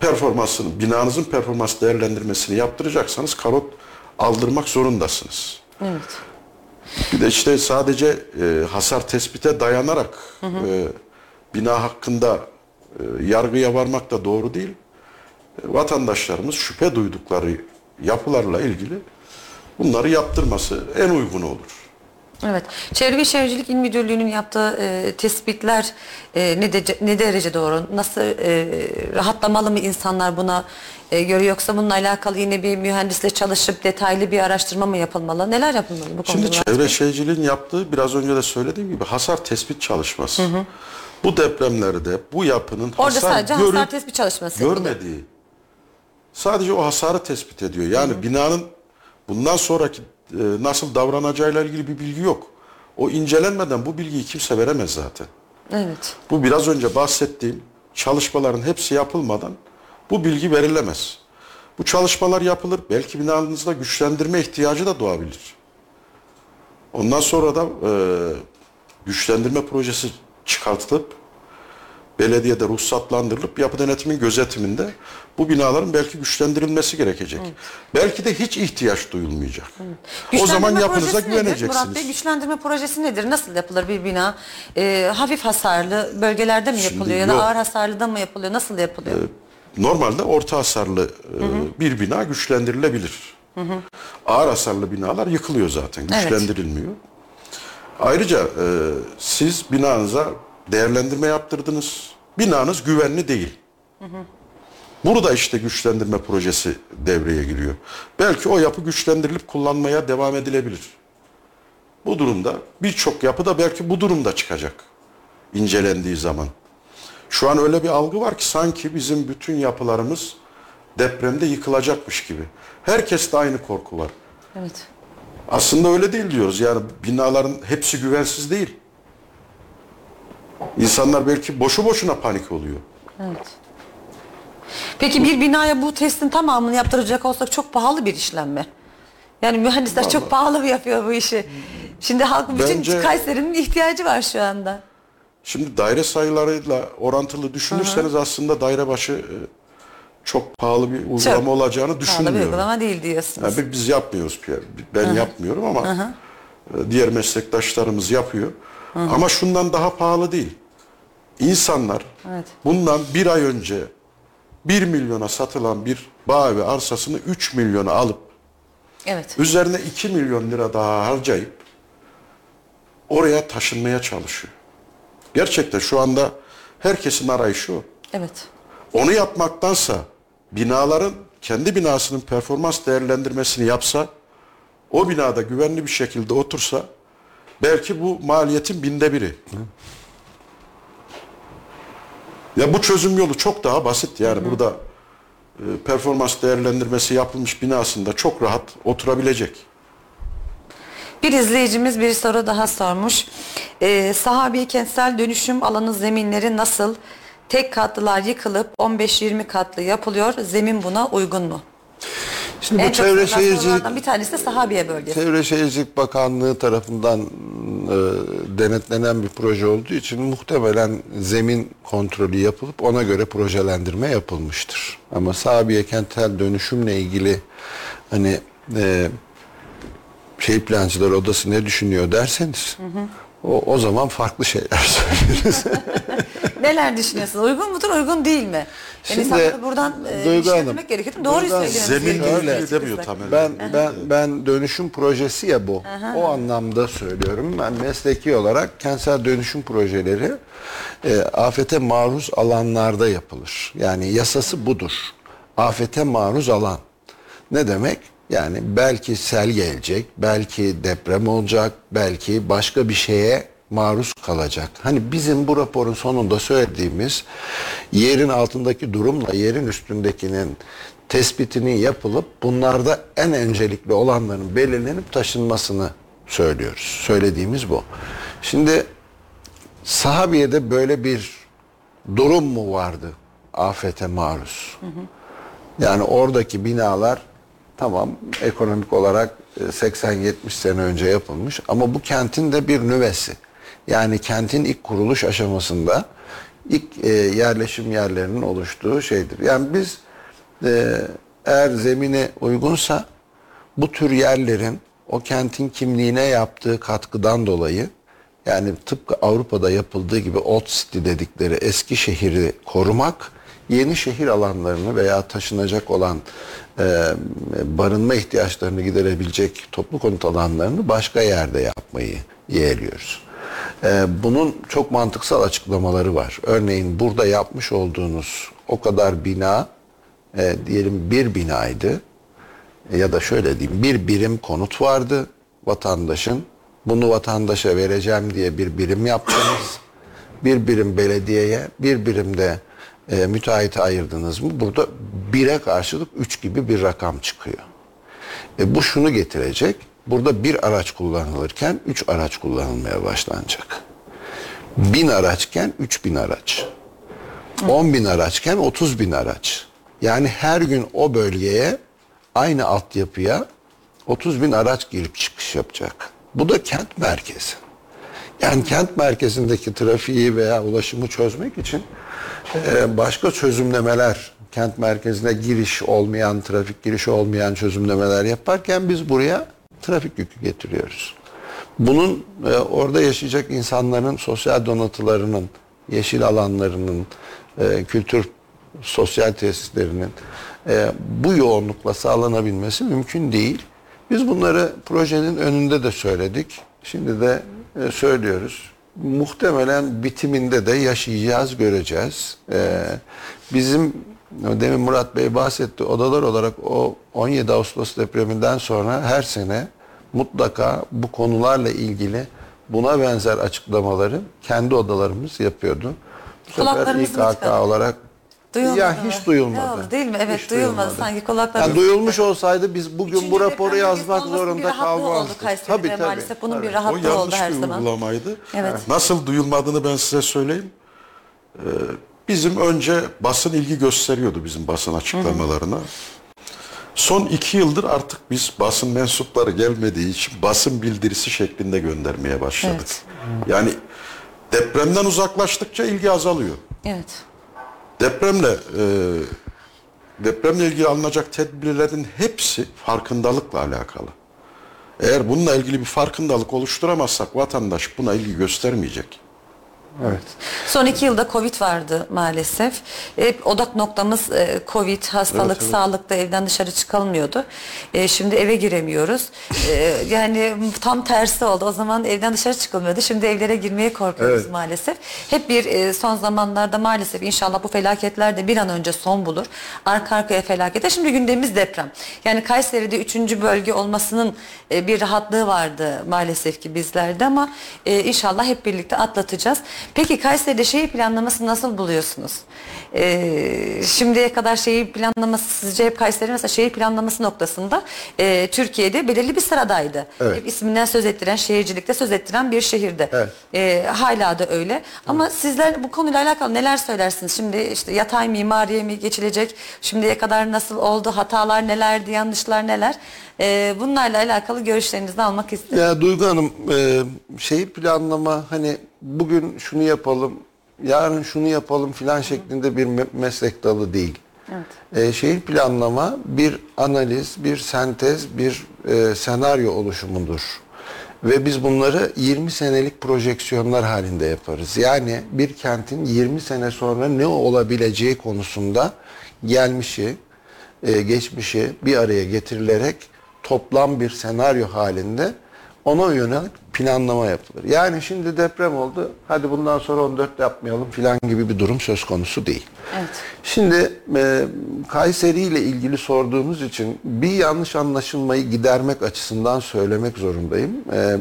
Performansını, binanızın performans değerlendirmesini yaptıracaksanız karot aldırmak zorundasınız. Evet. Bir de işte sadece e, hasar tespite dayanarak e, bina hakkında e, yargıya varmak da doğru değil. E, vatandaşlarımız şüphe duydukları yapılarla ilgili bunları yaptırması en uygun olur. Evet. Çevre ve Şehircilik İl Müdürlüğü'nün yaptığı e, tespitler e, ne, de, ne derece doğru? Nasıl e, rahatlamalı mı insanlar buna e, göre yoksa bununla alakalı yine bir mühendisle çalışıp detaylı bir araştırma mı yapılmalı? Neler yapılmalı bu konuda? Şimdi çevre Bey? şehirciliğin yaptığı biraz önce de söylediğim gibi hasar tespit çalışması. Bu depremlerde bu yapının Orada hasar sadece görüp hasar tespit çalışması görmediği sadece o hasarı tespit ediyor. Yani binanın bundan sonraki nasıl davranacağıyla ilgili bir bilgi yok. O incelenmeden bu bilgiyi kimse veremez zaten. Evet. Bu biraz önce bahsettiğim çalışmaların hepsi yapılmadan bu bilgi verilemez. Bu çalışmalar yapılır. Belki binanızda güçlendirme ihtiyacı da doğabilir. Ondan sonra da e, güçlendirme projesi çıkartılıp belediyede ruhsatlandırılıp yapı denetimin gözetiminde bu binaların belki güçlendirilmesi gerekecek. Belki de hiç ihtiyaç duyulmayacak. O zaman yapınıza nedir? Murat Bey güveneceksiniz. güçlendirme projesi nedir? Nasıl yapılır bir bina? E, hafif hasarlı bölgelerde mi Şimdi yapılıyor ya da yok. ağır hasarlı da mı yapılıyor? Nasıl yapılıyor? Normalde orta hasarlı e, bir bina güçlendirilebilir. Ağır hasarlı binalar yıkılıyor zaten, Evet. güçlendirilmiyor. Ayrıca e, siz binanıza değerlendirme yaptırdınız. Binanız güvenli değil. Burada işte güçlendirme projesi devreye giriyor. Belki o yapı güçlendirilip kullanmaya devam edilebilir. Bu durumda birçok yapı da belki bu durumda çıkacak incelendiği zaman. Şu an öyle bir algı var ki sanki bizim bütün yapılarımız depremde yıkılacakmış gibi. Herkeste aynı korku var. Evet. Aslında öyle değil diyoruz. Yani binaların hepsi güvensiz değil. İnsanlar belki boşu boşuna panik oluyor. Evet. Peki bir binaya bu testin tamamını yaptıracak olsak çok pahalı bir işlem mi? Yani mühendisler çok pahalı mı yapıyor bu işi? Şimdi halk bütün Bence- Kayseri'nin ihtiyacı var şu anda. Şimdi daire sayılarıyla orantılı düşünürseniz aslında daire başı e, çok pahalı bir uygulama Çok olacağını Pahalı bir düşünmüyorum. uygulama değil diyorsunuz. Yani biz yapmıyoruz. Ben yapmıyorum ama e, diğer meslektaşlarımız yapıyor. Ama şundan daha pahalı değil. İnsanlar Evet. bundan bir ay önce 1 milyona satılan bir bağ evi arsasını 3 milyona alıp Evet. üzerine 2 milyon lira daha harcayıp oraya taşınmaya çalışıyor. Gerçekten şu anda herkesin arayışı o. Evet. Onu yapmaktansa binaların kendi binasının performans değerlendirmesini yapsa, o binada güvenli bir şekilde otursa, belki bu maliyetin binde biri. Ya bu çözüm yolu çok daha basit. Yani burada e, performans değerlendirmesi yapılmış binasında çok rahat oturabilecek. Bir izleyicimiz bir soru daha sormuş. Ee, sahabi kentsel dönüşüm alanı zeminleri nasıl? Tek katlılar yıkılıp 15-20 katlı yapılıyor. Zemin buna uygun mu? Şimdi en bu Çevre Şehircilik bir tanesi de Sahabiye bölgesi. Çevre Şehircilik Bakanlığı tarafından e, denetlenen bir proje olduğu için muhtemelen zemin kontrolü yapılıp ona göre projelendirme yapılmıştır. Ama Sabiye kentsel dönüşümle ilgili hani e, şey plancılar odası ne düşünüyor derseniz O, o zaman farklı şeyler söyleriz. Neler düşünüyorsunuz? Uygun mudur, uygun değil mi? Yani Şimdi, insanları buradan e, Duygu Hanım, buradan söylememiz Zemin Öyle. demiyor Tamer. Ben ben ben dönüşüm projesi ya bu. O anlamda söylüyorum. Ben mesleki olarak kentsel dönüşüm projeleri e, afete maruz alanlarda yapılır. Yani yasası budur. Afete maruz alan. Ne demek? Yani belki sel gelecek, belki deprem olacak, belki başka bir şeye maruz kalacak. Hani bizim bu raporun sonunda söylediğimiz yerin altındaki durumla yerin üstündekinin tespitinin yapılıp bunlarda en öncelikli olanların belirlenip taşınmasını söylüyoruz. Söylediğimiz bu. Şimdi Sahabiye'de böyle bir durum mu vardı afete maruz? Yani oradaki binalar tamam ekonomik olarak e, 80-70 sene önce yapılmış ama bu kentin de bir nüvesi. Yani kentin ilk kuruluş aşamasında ilk e, yerleşim yerlerinin oluştuğu şeydir. Yani biz e, eğer zemine uygunsa bu tür yerlerin o kentin kimliğine yaptığı katkıdan dolayı yani tıpkı Avrupa'da yapıldığı gibi Old City dedikleri eski şehri korumak, yeni şehir alanlarını veya taşınacak olan e, barınma ihtiyaçlarını giderebilecek toplu konut alanlarını başka yerde yapmayı yeğliyoruz. E, bunun çok mantıksal açıklamaları var. Örneğin burada yapmış olduğunuz o kadar bina, e, diyelim bir binaydı ya da şöyle diyeyim bir birim konut vardı vatandaşın bunu vatandaşa vereceğim diye bir birim yaptınız bir birim belediyeye bir birim de e, müteahhite ayırdınız mı burada bire karşılık üç gibi bir rakam çıkıyor. E, bu şunu getirecek burada bir araç kullanılırken üç araç kullanılmaya başlanacak. Bin araçken üç bin araç. 10 bin araçken 30 bin araç. Yani her gün o bölgeye aynı altyapıya 30 bin araç girip çıkış yapacak. Bu da kent merkezi. Yani kent merkezindeki trafiği veya ulaşımı çözmek için e, başka çözümlemeler, kent merkezine giriş olmayan, trafik girişi olmayan çözümlemeler yaparken biz buraya trafik yükü getiriyoruz. Bunun e, orada yaşayacak insanların sosyal donatılarının, yeşil alanlarının, e, kültür sosyal tesislerinin e, bu yoğunlukla sağlanabilmesi mümkün değil. Biz bunları projenin önünde de söyledik. Şimdi de e, söylüyoruz. Muhtemelen bitiminde de yaşayacağız, göreceğiz. E, bizim demin Murat Bey bahsetti odalar olarak o 17 Ağustos depreminden sonra her sene mutlaka bu konularla ilgili buna benzer açıklamaları kendi odalarımız yapıyordu. Bu sefer İKK olarak Duyulmadı ya mı? hiç duyulmadı. Ne oldu, değil mi? Evet, Hiç duyulmadı. Sanki kulaklarımız Yani duyulmuş olsaydı biz bugün Üçüncü bu raporu yazmak bir zorunda kalmazdık. Kayseri'de maalesef. Bunun bir O rahatlığı oldu yanlış her bir zaman. uygulamaydı. Evet. Nasıl duyulmadığını ben size söyleyeyim. Ee, bizim önce basın ilgi gösteriyordu bizim basın açıklamalarına. Son iki yıldır artık biz basın mensupları gelmediği için basın bildirisi şeklinde göndermeye başladık. Evet. Yani depremden uzaklaştıkça ilgi azalıyor. Evet. Depremle e, depremle ilgili alınacak tedbirlerin hepsi farkındalıkla alakalı. Eğer bununla ilgili bir farkındalık oluşturamazsak vatandaş buna ilgi göstermeyecek. Evet. Son iki yılda Covid vardı maalesef. Hep odak noktamız e, Covid, hastalık, Evet, evet. sağlıkta evden dışarı çıkılmıyordu. E, şimdi eve giremiyoruz. E, yani tam tersi oldu. O zaman evden dışarı çıkılmıyordu. Şimdi evlere girmeye korkuyoruz Evet. maalesef. Hep bir e, son zamanlarda maalesef inşallah bu felaketler de bir an önce son bulur. Arka arkaya felakete. Şimdi gündemimiz deprem. Yani Kayseri'de üçüncü bölge olmasının e, bir rahatlığı vardı maalesef ki bizlerde ama e, inşallah hep birlikte atlatacağız. Peki Kayseri'de şehir planlaması nasıl buluyorsunuz? Ee, şimdiye kadar şehir planlaması sizce hep Kayseri mesela şehir planlaması noktasında e, Türkiye'de belirli bir sıradaydı. Evet. Hep isminden söz ettiren, şehircilikte söz ettiren bir şehirde. Evet. Ee, hala da öyle. Ama sizler bu konuyla alakalı neler söylersiniz? Şimdi işte yatay mimariye mi geçilecek? Şimdiye kadar nasıl oldu? Hatalar nelerdi? Yanlışlar neler? Ee, bunlarla alakalı görüşlerinizi almak istedim. Ya Duygu Hanım e, şehir planlama hani bugün şunu yapalım, yarın şunu yapalım filan şeklinde bir me- meslek dalı değil. E, şehir planlama bir analiz, bir sentez, bir e, senaryo oluşumudur. Ve biz bunları 20 senelik projeksiyonlar halinde yaparız. Yani bir kentin 20 sene sonra ne olabileceği konusunda gelmişi, e, geçmişi bir araya getirilerek toplam bir senaryo halinde ona yönelik planlama yapılır. Yani şimdi deprem oldu, hadi bundan sonra 14 yapmayalım filan gibi bir durum söz konusu değil. Evet. Şimdi e, Kayseri ile ilgili sorduğunuz için bir yanlış anlaşılmayı gidermek açısından söylemek zorundayım. E,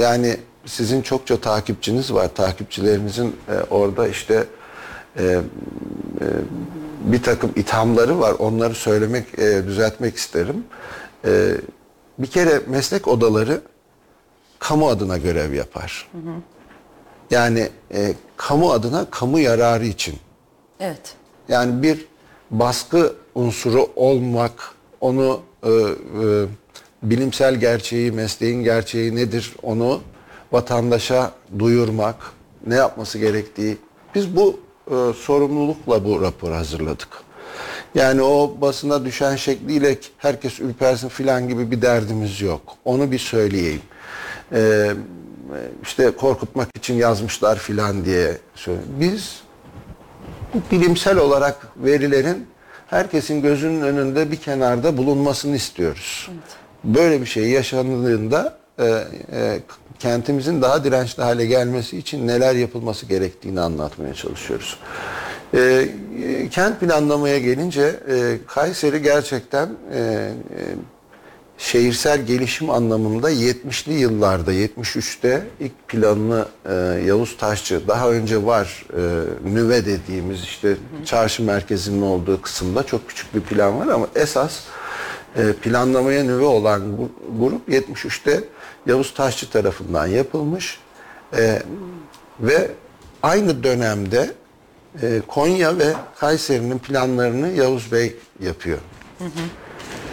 yani sizin çokça takipçiniz var. Takipçilerinizin e, orada işte e, e, bir takım ithamları var. Onları söylemek, e, düzeltmek isterim. E, bir kere meslek odaları kamu adına görev yapar. Yani e, kamu adına, kamu yararı için Evet. yani bir baskı unsuru olmak, onu e, e, bilimsel gerçeği, mesleğin gerçeği nedir onu vatandaşa duyurmak, ne yapması gerektiği. Biz bu e, sorumlulukla bu raporu hazırladık. Yani o basına düşen şekliyle herkes ürpersin filan gibi bir derdimiz yok. Onu bir söyleyeyim. E, işte korkutmak için yazmışlar filan diye söylüyorum. Biz bu bilimsel olarak verilerin herkesin gözünün önünde bir kenarda bulunmasını istiyoruz. Böyle bir şey yaşandığında e, e, kentimizin daha dirençli hale gelmesi için neler yapılması gerektiğini anlatmaya çalışıyoruz. E, e, kent planlamaya gelince e, Kayseri gerçekten e, e, şehirsel gelişim anlamında 70'li yıllarda 73'te ilk planını e, Yavuz Taşçı daha önce var e, nüve dediğimiz işte çarşı merkezinin olduğu kısımda çok küçük bir plan var ama esas e, planlamaya nüve olan grup 73'te Yavuz Taşçı tarafından yapılmış E, ve aynı dönemde e, Konya ve Kayseri'nin planlarını Yavuz Bey yapıyor.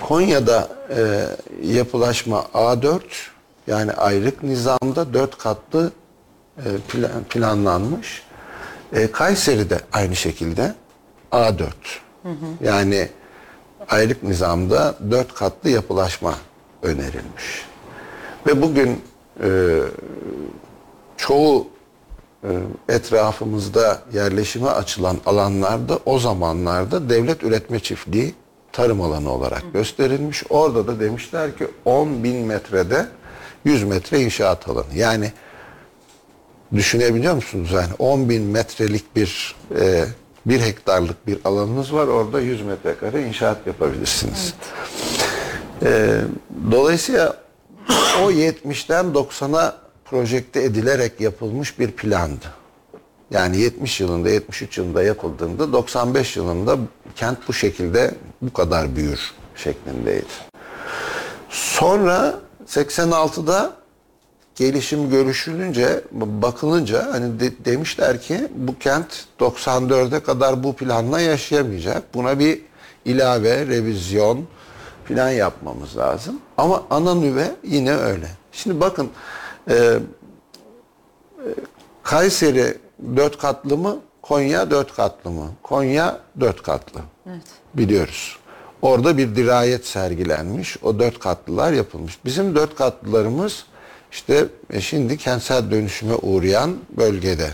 Konya'da e, yapılaşma A4 yani ayrık nizamda dört katlı e, plan- planlanmış. E, Kayseri'de aynı şekilde A4 yani ayrık nizamda dört katlı yapılaşma önerilmiş. Ve bugün e, çoğu e, etrafımızda yerleşime açılan alanlarda o zamanlarda devlet üretme çiftliği tarım alanı olarak gösterilmiş. Orada da demişler ki 10 bin metrede 100 metre inşaat alanı. Yani düşünebiliyor musunuz? Yani 10 bin metrelik bir e, bir hektarlık bir alanınız var. Orada 100 metrekare inşaat yapabilirsiniz. E, dolayısıyla o 70'ten 90'a projekte edilerek yapılmış bir plandı. Yani 70 yılında, 73 yılında yapıldığında 95 yılında kent bu şekilde bu kadar büyür şeklindeydi. Sonra 86'da gelişim görüşülünce, bakılınca hani de- demişler ki bu kent 94'e kadar bu planla yaşayamayacak. Buna bir ilave, revizyon plan yapmamız lazım. Ama ana nüve yine öyle. Şimdi bakın e, e, Kayseri dört katlı mı? Konya dört katlı mı? Konya dört katlı. Biliyoruz. Orada bir dirayet sergilenmiş. O dört katlılar yapılmış. Bizim dört katlılarımız işte e, şimdi kentsel dönüşüme uğrayan bölgede.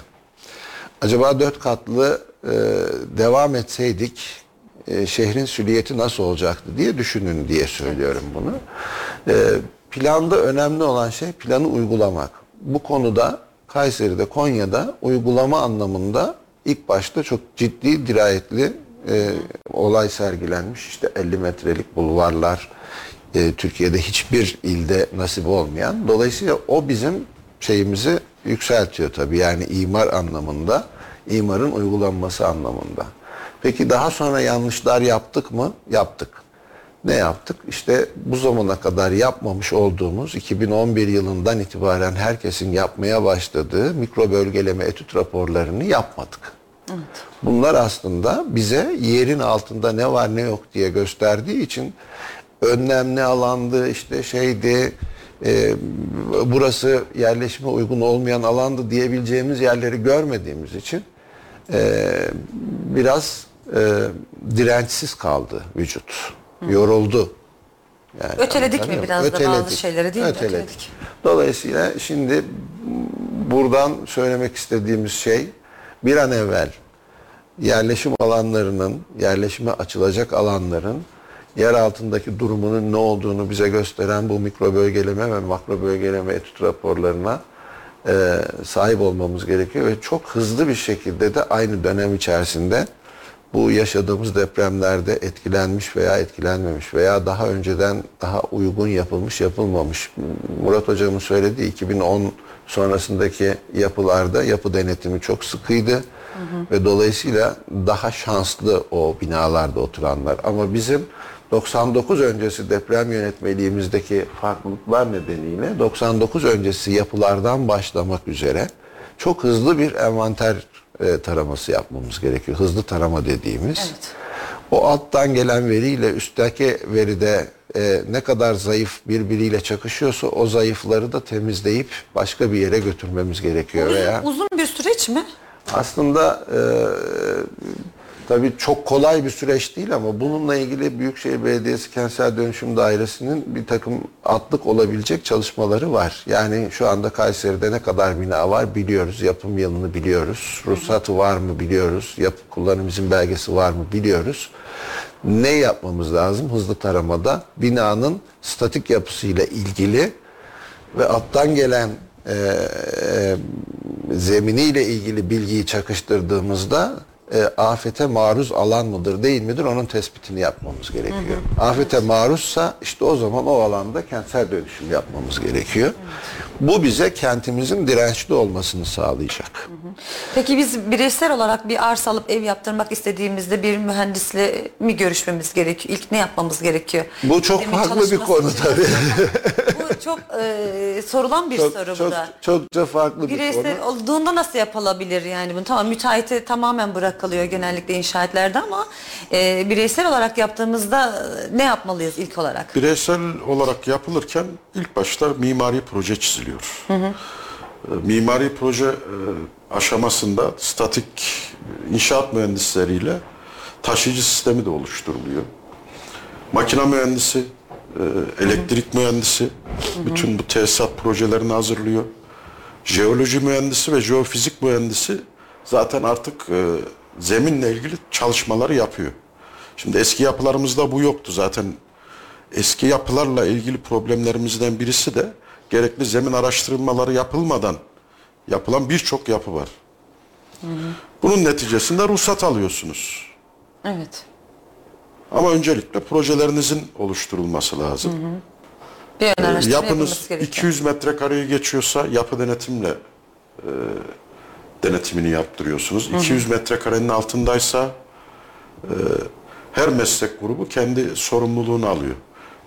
Acaba dört katlı e, devam etseydik e, şehrin süliyeti nasıl olacaktı diye düşünün diye söylüyorum bunu. E, planda önemli olan şey planı uygulamak. Bu konuda Kayseri'de, Konya'da uygulama anlamında ilk başta çok ciddi dirayetli e, olay sergilenmiş. İşte 50 metrelik bulvarlar, e, Türkiye'de hiçbir ilde nasip olmayan. Dolayısıyla o bizim şeyimizi yükseltiyor tabii. Yani imar anlamında, imarın uygulanması anlamında. Peki daha sonra yanlışlar yaptık mı? Yaptık. Ne yaptık? İşte bu zamana kadar yapmamış olduğumuz 2011 yılından itibaren herkesin yapmaya başladığı mikro bölgeleme etüt raporlarını yapmadık. Bunlar aslında bize yerin altında ne var ne yok diye gösterdiği için önlem ne alandı işte şeydi e, burası yerleşime uygun olmayan alandı diyebileceğimiz yerleri görmediğimiz için e, biraz e, dirençsiz kaldı vücut. Yoruldu. Yani Öteledik mi biraz muyum? da bazı Öteledik. şeyleri değil mi? Öteledik. Öteledik. Dolayısıyla şimdi buradan söylemek istediğimiz şey bir an evvel yerleşim alanlarının, yerleşime açılacak alanların yer altındaki durumunun ne olduğunu bize gösteren bu mikro bölgeleme ve makro bölgeleme etüt raporlarına e, sahip olmamız gerekiyor ve çok hızlı bir şekilde de aynı dönem içerisinde bu yaşadığımız depremlerde etkilenmiş veya etkilenmemiş veya daha önceden daha uygun yapılmış yapılmamış. Murat hocamın söylediği 2010 sonrasındaki yapılarda yapı denetimi çok sıkıydı. Ve dolayısıyla daha şanslı o binalarda oturanlar. Ama bizim 99 öncesi deprem yönetmeliğimizdeki farklılıklar nedeniyle 99 öncesi yapılardan başlamak üzere çok hızlı bir envanter e, taraması yapmamız gerekiyor. Hızlı tarama dediğimiz. Evet. O alttan gelen veriyle üstteki veride e, ne kadar zayıf birbiriyle çakışıyorsa o zayıfları da temizleyip başka bir yere götürmemiz gerekiyor veya Uzun, uzun bir süreç mi? aslında e, tabii çok kolay bir süreç değil ama bununla ilgili Büyükşehir Belediyesi Kentsel Dönüşüm Dairesi'nin bir takım atlık olabilecek çalışmaları var. Yani şu anda Kayseri'de ne kadar bina var biliyoruz. Yapım yılını biliyoruz. Ruhsatı var mı biliyoruz. Yapı kullanım izin belgesi var mı biliyoruz. Ne yapmamız lazım hızlı taramada? Binanın statik yapısıyla ilgili ve alttan gelen e, e, zeminiyle ilgili bilgiyi çakıştırdığımızda e, afete maruz alan mıdır değil midir onun tespitini yapmamız gerekiyor. Afete maruzsa işte o zaman o alanda kentsel dönüşüm yapmamız gerekiyor. Bu bize kentimizin dirençli olmasını sağlayacak. Peki biz bireysel olarak bir arsa alıp ev yaptırmak istediğimizde bir mühendisle mi görüşmemiz gerekiyor? İlk ne yapmamız gerekiyor? Bu çok Zemin farklı bir konu tabii. bu çok e, sorulan bir çok, soru bu çok, da. çokça farklı bir konu. Bireysel olduğunda nasıl yapılabilir yani bunu tamam müteahhite tamamen bırakılıyor genellikle inşaatlerde ama e, bireysel olarak yaptığımızda ne yapmalıyız ilk olarak? Bireysel olarak yapılırken ilk başta mimari proje çiziliyor. E, Mimari proje e, aşamasında statik inşaat mühendisleriyle taşıyıcı sistemi de oluşturuluyor. Makine mühendisi, e, elektrik mühendisi bütün bu tesisat projelerini hazırlıyor. Jeoloji mühendisi ve jeofizik mühendisi zaten artık e, zeminle ilgili çalışmaları yapıyor. Şimdi eski yapılarımızda bu yoktu zaten. Eski yapılarla ilgili problemlerimizden birisi de gerekli zemin araştırmaları yapılmadan yapılan birçok yapı var. Bunun neticesinde ruhsat alıyorsunuz. Evet. Ama öncelikle projelerinizin oluşturulması lazım. Bir ön Ee, araştırma Yapınız yapılması gerekiyor. 200 metrekareyi geçiyorsa yapı denetimle e, denetimini yaptırıyorsunuz. 200 metrekarenin altındaysa e, her meslek grubu kendi sorumluluğunu alıyor.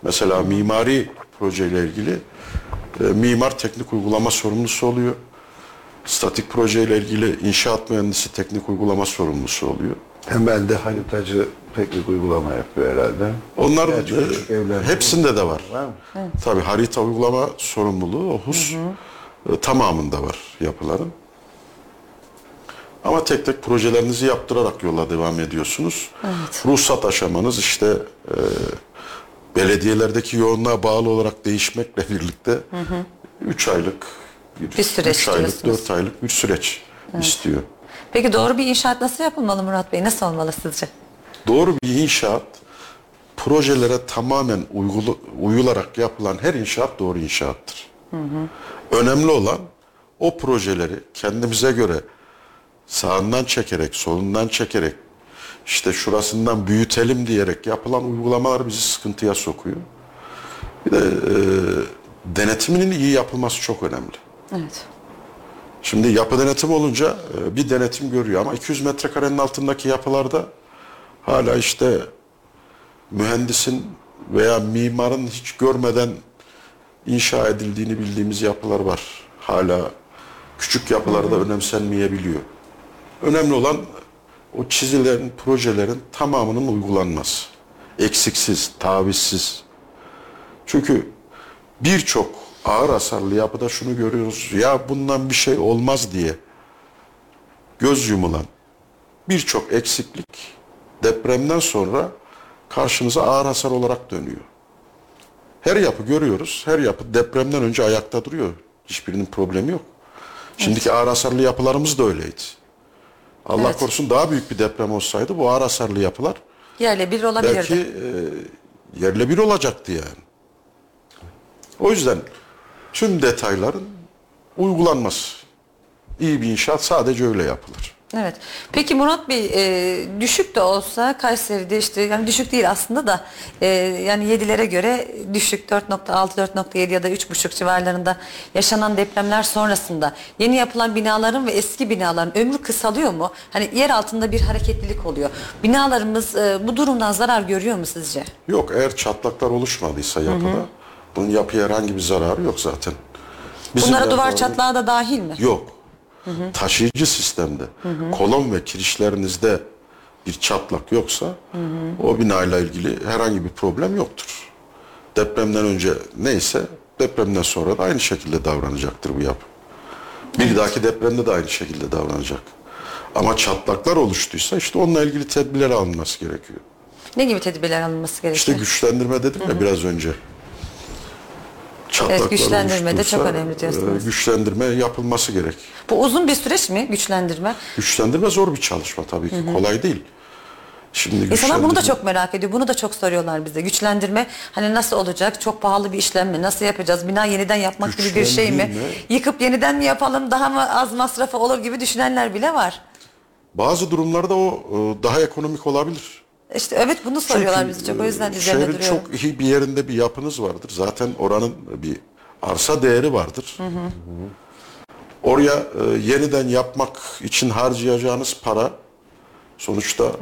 Mesela mimari projeyle ilgili e, mimar teknik uygulama sorumlusu oluyor. Statik projeyle ilgili inşaat mühendisi teknik uygulama sorumlusu oluyor. Hemen de haritacı teknik uygulama yapıyor herhalde. Onlar Gerçi e, küçük evlerde hepsinde de var. Var mı? Tabii harita uygulama sorumluluğu o HUS e, tamamında var yapıların. Ama tek tek projelerinizi yaptırarak yola devam ediyorsunuz. Ruhsat aşamanız işte e, belediyelerdeki yoğunluğa bağlı olarak değişmekle birlikte 3 aylık, Bir süreç üç aylık, diyorsunuz. 4 aylık bir süreç istiyor. Peki doğru bir inşaat nasıl yapılmalı Murat Bey? Nasıl olmalı sizce? Doğru bir inşaat projelere tamamen uygulu, uyularak yapılan her inşaat doğru inşaattır. Önemli olan o projeleri kendimize göre sağından çekerek, solundan çekerek, işte şurasından büyütelim diyerek yapılan uygulamalar bizi sıkıntıya sokuyor. Bir de e, denetiminin iyi yapılması çok önemli. Evet. Şimdi yapı denetim olunca e, bir denetim görüyor ama 200 metrekarenin altındaki yapılarda hala işte mühendisin veya mimarın hiç görmeden inşa edildiğini bildiğimiz yapılar var. Hala küçük yapılarda önemsenmeyebiliyor. Önemli olan o çizilen projelerin tamamının uygulanması. Eksiksiz, tavizsiz. Çünkü birçok ağır hasarlı yapıda şunu görüyoruz. Ya bundan bir şey olmaz diye göz yumulan birçok eksiklik depremden sonra karşımıza ağır hasar olarak dönüyor. Her yapı görüyoruz. Her yapı depremden önce ayakta duruyor. Hiçbirinin problemi yok. Şimdiki ağır hasarlı yapılarımız da öyleydi. Allah Evet. korusun daha büyük bir deprem olsaydı bu ağır hasarlı yapılar Yerle bir olabilirdi. belki e, yerle bir olacaktı yani. O yüzden tüm detayların uygulanması. İyi bir inşaat sadece öyle yapılır. Evet. Peki Murat Bey e, düşük de olsa Kayseri'de işte yani düşük değil aslında da e, yani 7'lere göre düşük 4.6 4.7 ya da 3.5 civarlarında yaşanan depremler sonrasında yeni yapılan binaların ve eski binaların ömrü kısalıyor mu? Hani yer altında bir hareketlilik oluyor. Binalarımız e, bu durumdan zarar görüyor mu sizce? Yok eğer çatlaklar oluşmadıysa yapıda bunun yapıya herhangi bir zararı yok zaten. Bizim Bunlara duvar çatlağı da dahil mi? Yok. Taşıyıcı sistemde kolon ve kirişlerinizde bir çatlak yoksa o binayla ilgili herhangi bir problem yoktur. Depremden önce neyse depremden sonra da aynı şekilde davranacaktır bu yapı. Bir dahaki depremde de aynı şekilde davranacak. Ama çatlaklar oluştuysa işte onunla ilgili tedbirler alınması gerekiyor. Ne gibi tedbirler alınması gerekiyor? İşte güçlendirme dedim ya biraz önce. Çatlaklar güçlendirme de çok önemli diyorsunuz. e, Güçlendirme yapılması gerek. Bu uzun bir süreç mi güçlendirme? Güçlendirme zor bir çalışma tabii ki. Kolay değil. Şimdi İnsanlar bunu da çok merak ediyor. Bunu da çok soruyorlar bize. Güçlendirme hani nasıl olacak? Çok pahalı bir işlem mi? Nasıl yapacağız? Bina yeniden yapmak gibi bir şey mi? Yıkıp yeniden mi yapalım? Daha mı az masrafı olur gibi düşünenler bile var. Bazı durumlarda o e, daha ekonomik olabilir. İşte evet bunu soruyorlar Çünkü, çok. O yüzden e, üzerine duruyorum. çok iyi bir yerinde bir yapınız vardır. Zaten oranın bir arsa değeri vardır. Oraya e, yeniden yapmak için harcayacağınız para sonuçta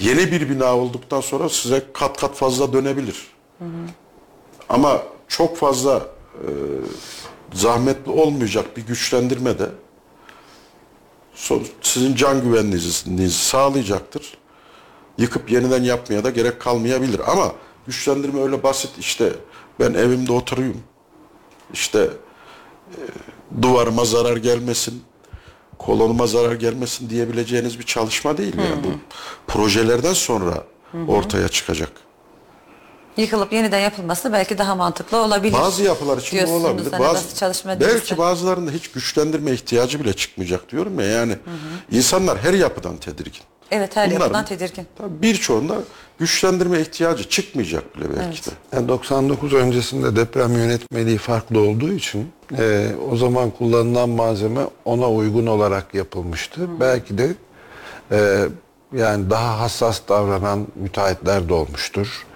yeni bir bina olduktan sonra size kat kat fazla dönebilir. Ama çok fazla e, zahmetli olmayacak bir güçlendirme de son- sizin can güvenliğinizi sağlayacaktır. Yıkıp yeniden yapmaya da gerek kalmayabilir. Ama güçlendirme öyle basit işte ben evimde oturayım. İşte e, duvarıma zarar gelmesin, kolonuma zarar gelmesin diyebileceğiniz bir çalışma değil. Yani bu projelerden sonra ortaya çıkacak. Yıkılıp yeniden yapılması belki daha mantıklı olabilir. Bazı yapılar için bu olabilir. Hani Bazı, çalışma belki değilse. bazılarında hiç güçlendirme ihtiyacı bile çıkmayacak diyorum ya. Yani insanlar her yapıdan tedirgin. Evet her Bunların- yapıdan tedirgin. Tabii birçoğunda güçlendirme ihtiyacı çıkmayacak bile belki de. Yani 99 öncesinde deprem yönetmeliği farklı olduğu için e, o zaman kullanılan malzeme ona uygun olarak yapılmıştı. Belki de e, yani daha hassas davranan müteahhitler de olmuştur.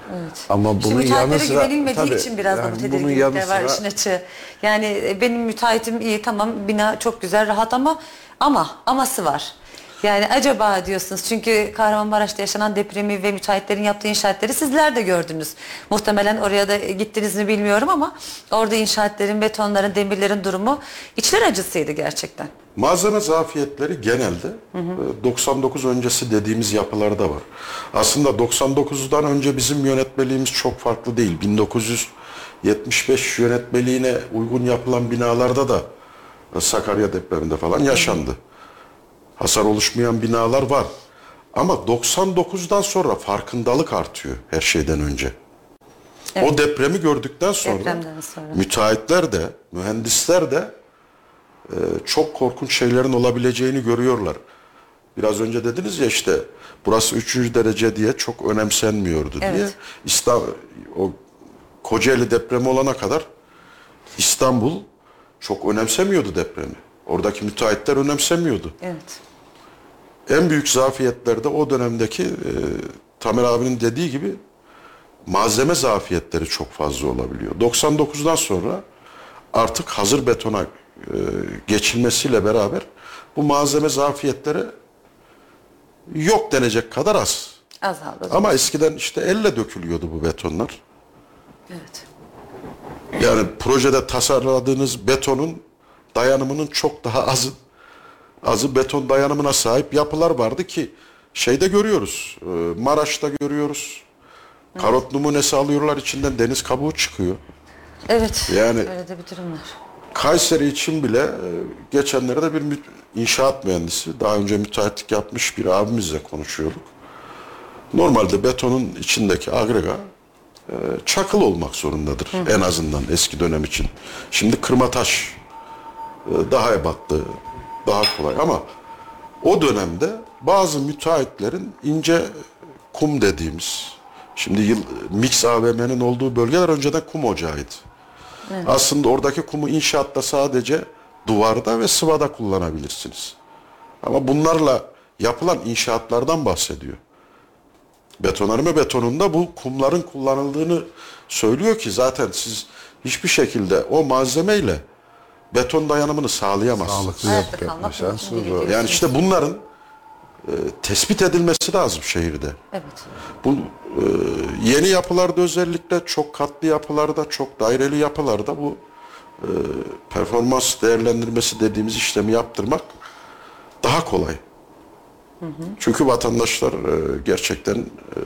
Ama İşte bunun yanı sıra güvenilmediği tabii, için biraz da yani bu bunun tedirginlikler var işin açığı. Yani e, benim müteahhitim iyi tamam bina çok güzel rahat ama ama aması var. Yani acaba diyorsunuz çünkü Kahramanmaraş'ta yaşanan depremi ve müteahhitlerin yaptığı inşaatları sizler de gördünüz. Muhtemelen oraya da gittiniz mi bilmiyorum ama orada inşaatlerin, betonların, demirlerin durumu içler acısıydı gerçekten. Malzeme zafiyetleri genelde e, 99 öncesi dediğimiz yapılarda var. Aslında 99'dan önce bizim yönetmeliğimiz çok farklı değil. 1975 yönetmeliğine uygun yapılan binalarda da e, Sakarya depreminde falan yaşandı. Hasar oluşmayan binalar var. Ama 99'dan sonra farkındalık artıyor her şeyden önce. O depremi gördükten sonra, sonra. müteahhitler de, mühendisler de e, çok korkunç şeylerin olabileceğini görüyorlar. Biraz önce dediniz ya işte burası 3. derece diye çok önemsenmiyordu diye. Evet. İstanbul, o Kocaeli depremi olana kadar İstanbul çok önemsemiyordu depremi. Oradaki müteahhitler önemsemiyordu. Evet. En büyük zafiyetlerde o dönemdeki e, Tamer abinin dediği gibi malzeme zafiyetleri çok fazla olabiliyor. 99'dan sonra artık hazır betona geçilmesiyle beraber bu malzeme zafiyetleri yok denecek kadar az. Azaldı. Ama eskiden işte elle dökülüyordu bu betonlar. Evet. Yani projede tasarladığınız betonun dayanımının çok daha azı azı beton dayanımına sahip yapılar vardı ki şeyde görüyoruz. e, Maraş'ta görüyoruz. Karot numunesi alıyorlar içinden deniz kabuğu çıkıyor. Evet. Yani- Öyle de bir durum var. Kayseri için bile e, geçenlerde bir inşaat mühendisi daha önce müteahhitlik yapmış bir abimizle konuşuyorduk. Normalde betonun içindeki agrega e, çakıl olmak zorundadır en azından eski dönem için. Şimdi kırma taş daha ebatlı, daha kolay ama o dönemde bazı müteahhitlerin ince kum dediğimiz şimdi yıl, Mix AVM'nin olduğu bölgeler önceden kum ocağıydı. Aslında oradaki kumu inşaatta sadece duvarda ve sıvada kullanabilirsiniz. Ama bunlarla yapılan inşaatlardan bahsediyor. Betonarme betonunda bu kumların kullanıldığını söylüyor ki zaten siz hiçbir şekilde o malzemeyle beton dayanımını sağlayamazsınız. Sağlıklı Hayatta yapı yapma kalmak şansı mümkün zor. değil. Yani işte bunların e, tespit edilmesi lazım şehirde. Evet. Bu e, yeni yapılarda özellikle çok katlı yapılarda, çok daireli yapılarda bu e, performans değerlendirmesi dediğimiz işlemi yaptırmak daha kolay. Çünkü vatandaşlar e, gerçekten e,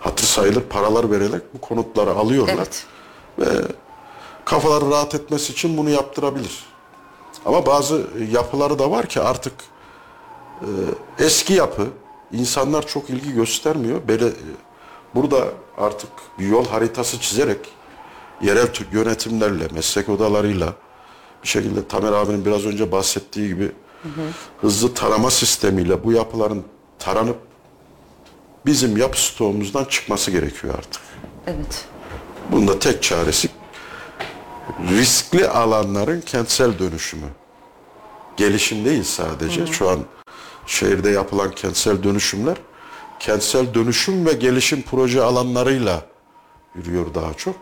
hatır sayılır paralar vererek bu konutları alıyorlar Evet. Kafaları rahat etmesi için bunu yaptırabilir. Ama bazı yapıları da var ki artık e, eski yapı insanlar çok ilgi göstermiyor. Böyle e, burada artık bir yol haritası çizerek yerel yönetimlerle, meslek odalarıyla bir şekilde Tamer abinin biraz önce bahsettiği gibi hızlı tarama sistemiyle bu yapıların taranıp bizim yapı stoğumuzdan çıkması gerekiyor artık. Evet. Bunun da tek çaresi riskli alanların kentsel dönüşümü. Gelişim değil sadece. Şu an şehirde yapılan kentsel dönüşümler kentsel dönüşüm ve gelişim proje alanlarıyla yürüyor daha çok.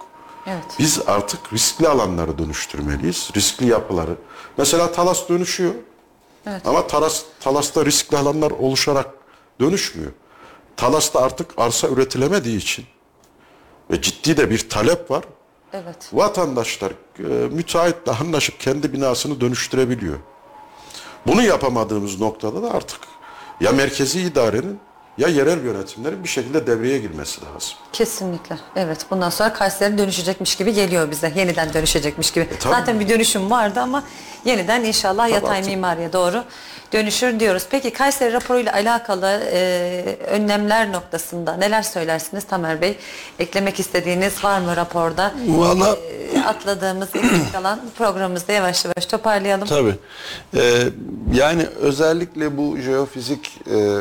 Evet. Biz artık riskli alanları dönüştürmeliyiz. Riskli yapıları. Mesela Talas dönüşüyor. Ama Talas, Talas'ta riskli alanlar oluşarak dönüşmüyor. Talas'ta artık arsa üretilemediği için ve ciddi de bir talep var. Evet. Vatandaşlar e, müteahhitle anlaşıp kendi binasını dönüştürebiliyor. Bunu yapamadığımız noktada da artık ya merkezi idarenin ya yerel yönetimlerin bir şekilde devreye girmesi lazım. Kesinlikle. Evet. Bundan sonra Kayseri dönüşecekmiş gibi geliyor bize. Yeniden dönüşecekmiş gibi. E, tabii. Zaten bir dönüşüm vardı ama yeniden inşallah yatay artık- mimariye doğru dönüşür diyoruz. Peki Kayseri raporuyla alakalı e, önlemler noktasında neler söylersiniz Tamer Bey? Eklemek istediğiniz var mı raporda? Valla E, atladığımız, eksik kalan programımızda yavaş yavaş toparlayalım. Tabii. Ee, yani özellikle bu jeofizik e,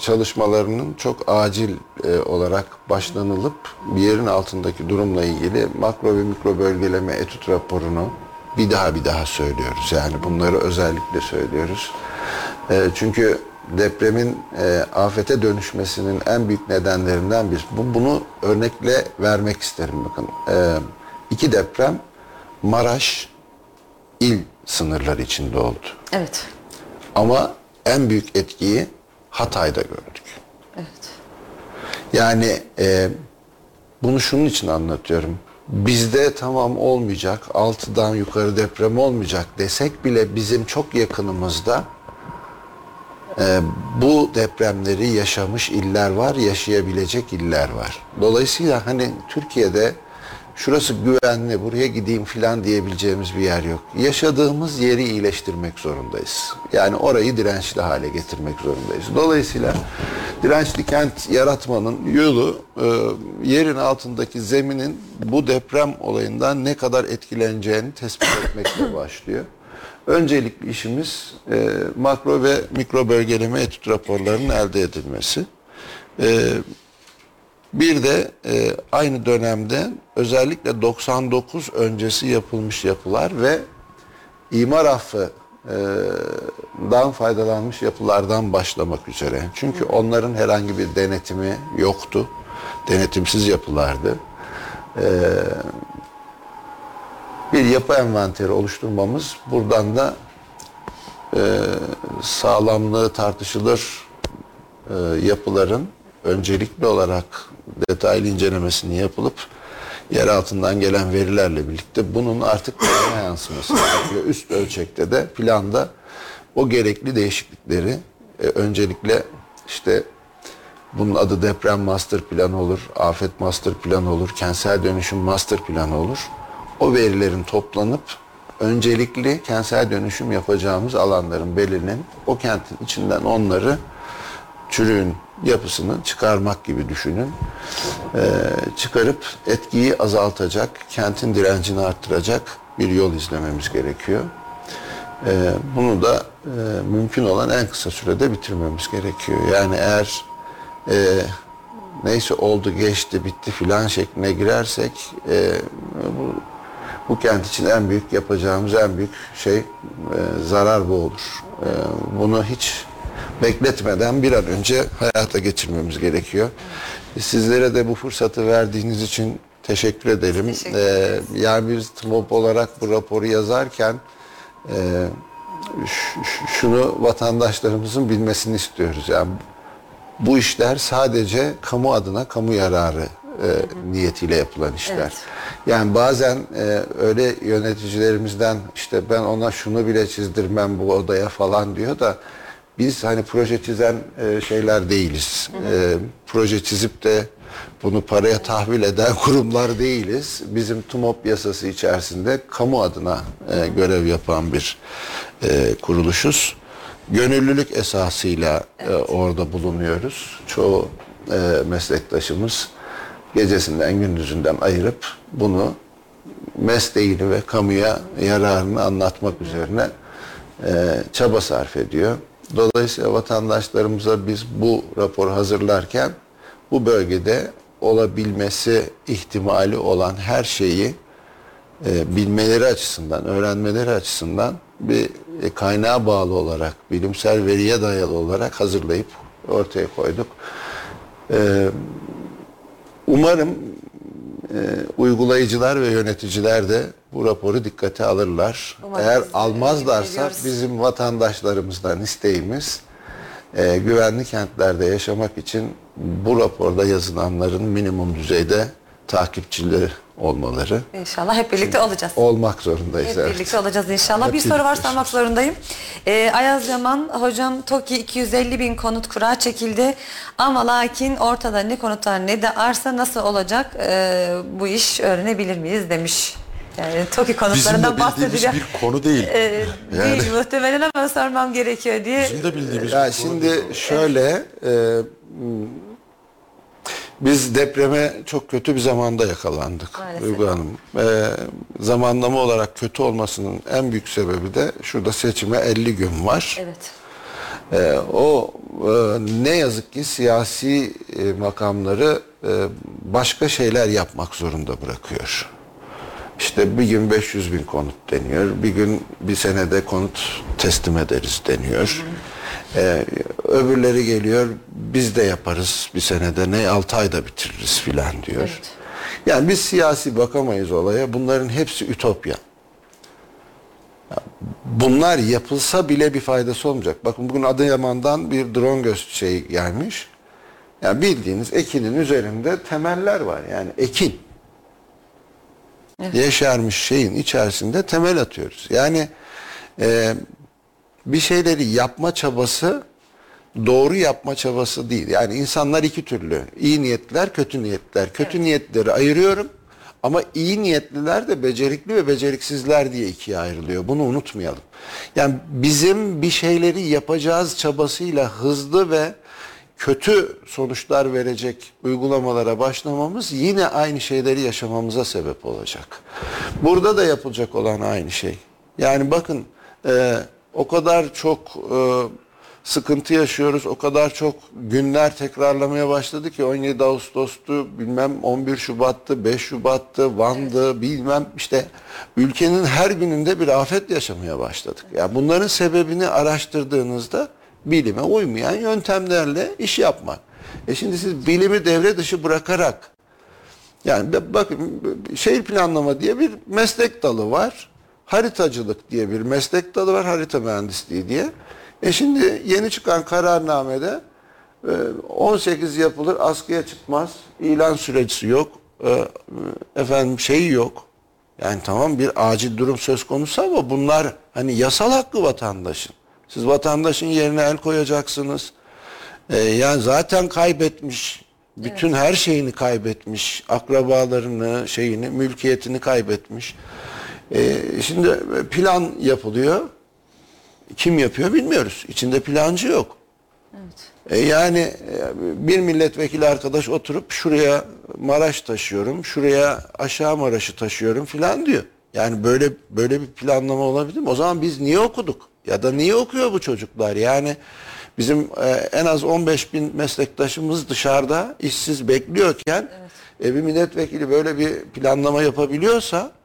çalışmalarının çok acil e, olarak başlanılıp bir yerin altındaki durumla ilgili makro ve mikro bölgeleme etüt raporunu bir daha bir daha söylüyoruz. Yani bunları özellikle söylüyoruz. E, çünkü depremin e, afete dönüşmesinin en büyük nedenlerinden bir. Bu, bunu örnekle vermek isterim bakın. E, iki deprem Maraş il sınırları içinde oldu. Evet. Ama en büyük etkiyi Hatay'da gördük. Evet. Yani e, bunu şunun için anlatıyorum. Bizde tamam olmayacak, altıdan yukarı deprem olmayacak desek bile bizim çok yakınımızda e, bu depremleri yaşamış iller var, yaşayabilecek iller var. Dolayısıyla hani Türkiye'de şurası güvenli, buraya gideyim filan diyebileceğimiz bir yer yok. Yaşadığımız yeri iyileştirmek zorundayız. Yani orayı dirençli hale getirmek zorundayız. Dolayısıyla dirençli kent yaratmanın yolu e, yerin altındaki zeminin bu deprem olayından ne kadar etkileneceğini tespit etmekle başlıyor. Öncelikli işimiz e, makro ve mikro bölgeleme etüt raporlarının elde edilmesi. E, bir de e, aynı dönemde özellikle 99 öncesi yapılmış yapılar ve imar affı e, dan faydalanmış yapılardan başlamak üzere. Çünkü onların herhangi bir denetimi yoktu. Denetimsiz yapılardı. E, bir yapı envanteri oluşturmamız buradan da e, sağlamlığı tartışılır e, yapıların öncelikli olarak detaylı incelemesini yapılıp yer altından gelen verilerle birlikte bunun artık plana yansıması gerekiyor. Üst ölçekte de planda o gerekli değişiklikleri e, öncelikle işte bunun adı deprem master planı olur, afet master planı olur, kentsel dönüşüm master planı olur. O verilerin toplanıp öncelikli kentsel dönüşüm yapacağımız alanların belirlenip o kentin içinden onları çürüğün yapısını çıkarmak gibi düşünün. Ee, çıkarıp etkiyi azaltacak, kentin direncini arttıracak bir yol izlememiz gerekiyor. Ee, bunu da e, mümkün olan en kısa sürede bitirmemiz gerekiyor. Yani eğer e, neyse oldu geçti bitti filan şekline girersek e, bu, bu kent için en büyük yapacağımız en büyük şey e, zarar bu olur. E, bunu hiç bekletmeden bir an önce hayata geçirmemiz gerekiyor. Sizlere de bu fırsatı verdiğiniz için teşekkür ederim. Teşekkür Ee, yani biz TMOP olarak bu raporu yazarken e, şunu vatandaşlarımızın bilmesini istiyoruz. Yani bu işler sadece kamu adına kamu yararı e, niyetiyle yapılan işler. Evet. Yani bazen e, öyle yöneticilerimizden işte ben ona şunu bile çizdirmem bu odaya falan diyor da biz hani proje çizen e, şeyler değiliz. E, proje çizip de bunu paraya tahvil eden kurumlar değiliz. Bizim TUMOP yasası içerisinde kamu adına e, görev yapan bir e, kuruluşuz. Gönüllülük esasıyla e, orada bulunuyoruz. Çoğu e, meslektaşımız gecesinden gündüzünden ayırıp bunu mesleğini ve kamuya yararını anlatmak üzerine e, çaba sarf ediyor. Dolayısıyla vatandaşlarımıza biz bu raporu hazırlarken bu bölgede olabilmesi ihtimali olan her şeyi e, bilmeleri açısından, öğrenmeleri açısından bir e, kaynağa bağlı olarak, bilimsel veriye dayalı olarak hazırlayıp ortaya koyduk. E, umarım e, uygulayıcılar ve yöneticiler de bu raporu dikkate alırlar. Umarım Eğer almazlarsa bizim vatandaşlarımızdan isteğimiz e, güvenli kentlerde yaşamak için bu raporda yazılanların minimum düzeyde takipçileri olmaları İnşallah hep birlikte olacağız. olmak zorundayız. Hep evet. birlikte olacağız inşallah. Hep bir soru var sormak zorundayım. Ee, Ayaz Yaman, hocam TOKİ 250 bin konut kura çekildi. Ama lakin ortada ne konutlar ne de arsa nasıl olacak Ee, bu iş öğrenebilir miyiz demiş. Yani TOKİ konutlarından bildiğimiz bahsediliyor. bir konu değil. Ee, Yani- Değil muhtemelen ama sormam gerekiyor diye. Bizim de bildiğimiz Ya bir konu şimdi değil. şöyle e, biz depreme çok kötü bir zamanda yakalandık Maalesef. Duygu Hanım. E, zamanlama olarak kötü olmasının en büyük sebebi de şurada seçime 50 gün var. Evet. E, o e, ne yazık ki siyasi e, makamları e, başka şeyler yapmak zorunda bırakıyor. İşte bir gün 500 bin konut deniyor, bir gün bir senede konut teslim ederiz deniyor. Ee, öbürleri geliyor, biz de yaparız bir senede, ne 6 ayda bitiririz filan diyor. Evet. Yani biz siyasi bakamayız olaya, bunların hepsi ütopya. Ya Bunlar yapılsa bile bir faydası olmayacak. Bakın bugün Adıyaman'dan bir drone göz şey gelmiş. Yani bildiğiniz ekinin üzerinde temeller var. Yani ekin yeşermiş şeyin içerisinde temel atıyoruz. Yani e, bir şeyleri yapma çabası doğru yapma çabası değil. Yani insanlar iki türlü. İyi niyetliler, kötü niyetliler. Kötü niyetleri ayırıyorum. Ama iyi niyetliler de becerikli ve beceriksizler diye ikiye ayrılıyor. Bunu unutmayalım. Yani bizim bir şeyleri yapacağız çabasıyla hızlı ve kötü sonuçlar verecek uygulamalara başlamamız yine aynı şeyleri yaşamamıza sebep olacak. Burada da yapılacak olan aynı şey. Yani bakın e, o kadar çok e, sıkıntı yaşıyoruz, o kadar çok günler tekrarlamaya başladı ki 17 Ağustos'tu, bilmem 11 Şubat'tı, 5 Şubat'tı, Van'dı, bilmem işte ülkenin her gününde bir afet yaşamaya başladık. Yani bunların sebebini araştırdığınızda bilime uymayan yöntemlerle iş yapmak. E şimdi siz bilimi devre dışı bırakarak Yani bakın şehir planlama diye bir meslek dalı var. Haritacılık diye bir meslek dalı var. Harita mühendisliği diye. E şimdi yeni çıkan kararnamede e, 18 yapılır, askıya çıkmaz. ilan süreci yok. E, Efendim şeyi yok. Yani tamam bir acil durum söz konusu ama bunlar hani yasal hakkı vatandaşın. Siz vatandaşın yerine el koyacaksınız. Ee, yani zaten kaybetmiş. Bütün her şeyini kaybetmiş. Akrabalarını, şeyini, mülkiyetini kaybetmiş. Ee, şimdi plan yapılıyor. Kim yapıyor bilmiyoruz. İçinde plancı yok. E yani e, bir milletvekili arkadaş oturup şuraya Maraş taşıyorum, şuraya aşağı Maraş'ı taşıyorum filan diyor. Yani böyle böyle bir planlama olabilir mi? O zaman biz niye okuduk? Ya da niye okuyor bu çocuklar? Yani bizim e, en az 15 bin meslektaşımız dışarıda işsiz bekliyorken e, bir milletvekili böyle bir planlama yapabiliyorsa e,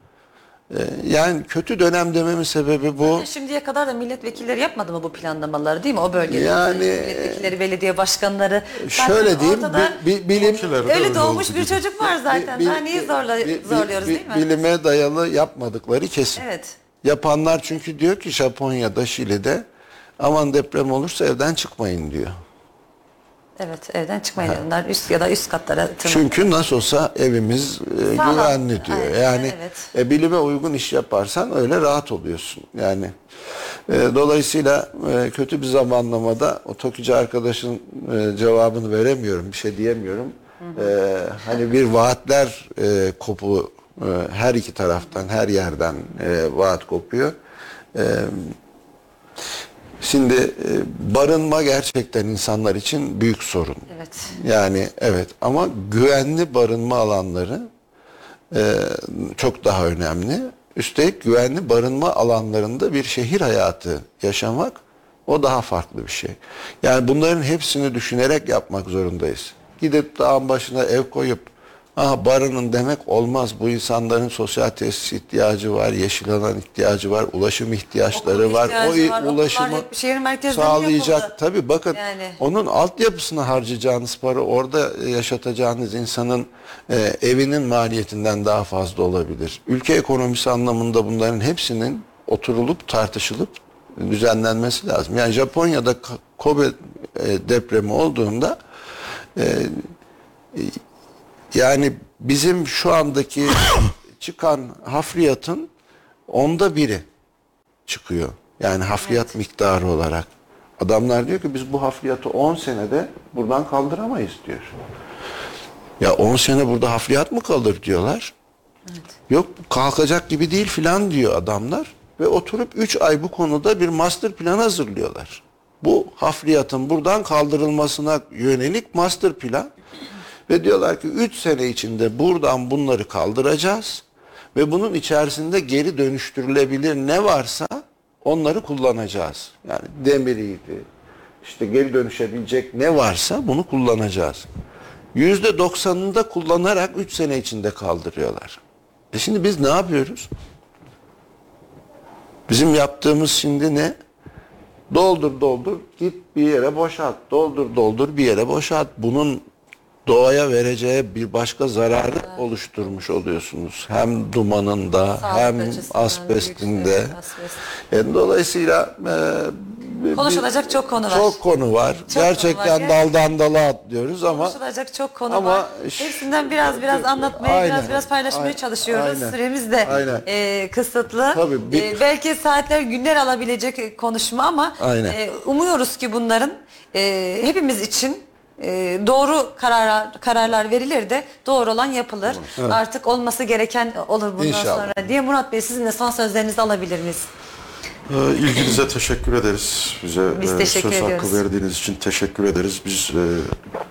yani kötü dönem dememin sebebi bu. Şimdiye kadar da milletvekilleri yapmadı mı bu planlamaları değil mi? O bölgede. Yani- milletvekilleri, belediye başkanları. Şöyle Zaten diyeyim, ortada bi- bi- bilim- öyle öyle doğmuş bir gibi. çocuk var zaten. Bil- Daha niye zorla, bi- bi- zorluyoruz bi- değil mi? Bilime dayalı yapmadıkları kesin. Evet. Yapanlar çünkü diyor ki Japonya'da, Şili'de aman deprem olursa evden çıkmayın diyor. Evet evden çıkmayın onlar üst ya da üst katlara tırmanın. Çünkü nasıl olsa evimiz e, Sağlam. güvenli diyor. Aynen, yani evet. e, bilime uygun iş yaparsan öyle rahat oluyorsun. Yani e, dolayısıyla e, kötü bir zamanlamada o Tokici arkadaşın e, cevabını veremiyorum, bir şey diyemiyorum. E, hani bir vaatler e, kopu e, her iki taraftan, her yerden e, vaat kopuyor. E, Şimdi e, barınma gerçekten insanlar için büyük sorun. Evet. Yani evet ama güvenli barınma alanları e, çok daha önemli. Üstelik güvenli barınma alanlarında bir şehir hayatı yaşamak o daha farklı bir şey. Yani bunların hepsini düşünerek yapmak zorundayız. Gidip dağın başına ev koyup aha barının demek olmaz. Bu insanların sosyal tesis ihtiyacı var, yeşil alan ihtiyacı var, ulaşım ihtiyaçları Okul var. o var, ulaşımı sağlayacak. Tabii bakın Yani. onun altyapısına harcayacağınız para orada yaşatacağınız insanın e, evinin maliyetinden daha fazla olabilir. Ülke ekonomisi anlamında bunların hepsinin oturulup tartışılıp düzenlenmesi lazım. Yani Japonya'da Kobe e, depremi olduğunda e, e, yani bizim şu andaki çıkan hafriyatın onda biri çıkıyor. Yani hafriyat miktarı olarak. Adamlar diyor ki biz bu hafriyatı 10 senede buradan kaldıramayız diyor. Ya 10 sene burada hafriyat mı kalır diyorlar. Yok kalkacak gibi değil filan diyor adamlar. Ve oturup 3 ay bu konuda bir master plan hazırlıyorlar. Bu hafriyatın buradan kaldırılmasına yönelik master plan. Ve diyorlar ki 3 sene içinde buradan bunları kaldıracağız. Ve bunun içerisinde geri dönüştürülebilir ne varsa onları kullanacağız. Yani demiriydi, işte geri dönüşebilecek ne varsa bunu kullanacağız. Yüzde doksanında kullanarak 3 sene içinde kaldırıyorlar. E şimdi biz ne yapıyoruz? Bizim yaptığımız şimdi ne? Doldur doldur git bir yere boşalt. Doldur doldur bir yere boşalt. Bunun doğaya vereceği bir başka zararı oluşturmuş oluyorsunuz. Hem dumanında Sağlık hem asbestinde. asbest. E, dolayısıyla e, Konuşulacak bir- çok konu var. Çok konu var. konu Gerçekten var. daldan dala atlıyoruz ama Konuşulacak çok konu ama var. Hepsinden biraz biraz anlatmaya, Aynen. biraz biraz paylaşmaya Aynen. çalışıyoruz. Aynen. Süremiz de Aynen. e, kısıtlı. Tabii, bir- E, belki saatler, günler alabilecek konuşma ama Aynen. e, umuyoruz ki bunların e, hepimiz için e, doğru kararlar kararlar verilir de doğru olan yapılır. Artık olması gereken olur bundan İnşallah. sonra diye Murat Bey sizin de son sözlerinizi alabilir miyiz? Ee, İlginize teşekkür ederiz. Bize Biz e, teşekkür söz hakkı ediyoruz. verdiğiniz için teşekkür ederiz. Biz e,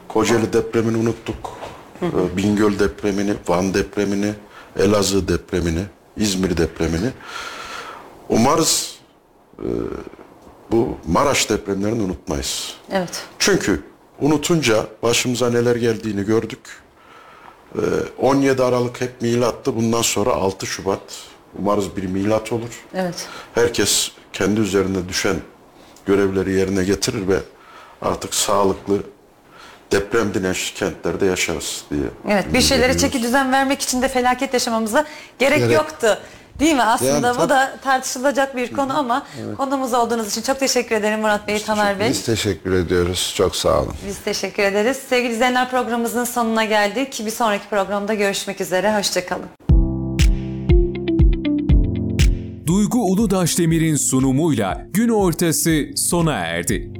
Kocaeli depremini unuttuk. E, Bingöl depremini, Van depremini, Elazığ depremini, İzmir depremini. Umarız e, bu Maraş depremlerini unutmayız. Evet. Çünkü unutunca başımıza neler geldiğini gördük. Ee, 17 Aralık hep milattı. Bundan sonra 6 Şubat. Umarız bir milat olur. Evet. Herkes kendi üzerine düşen görevleri yerine getirir ve artık sağlıklı deprem dirençli kentlerde yaşarız diye. Evet bir şeylere çeki düzen vermek için de felaket yaşamamıza gerek, Gerek. yoktu. Değil mi? Aslında Yani bu da tartışılacak bir konu ama konumuz olduğunuz için çok teşekkür ederim Murat Bey, Tamer Bey. Biz teşekkür ediyoruz. Çok sağ olun. Biz teşekkür ederiz. Sevgili izleyenler programımızın sonuna geldik. Bir sonraki programda görüşmek üzere. Hoşçakalın. Duygu Uludaş Demir'in sunumuyla gün ortası sona erdi.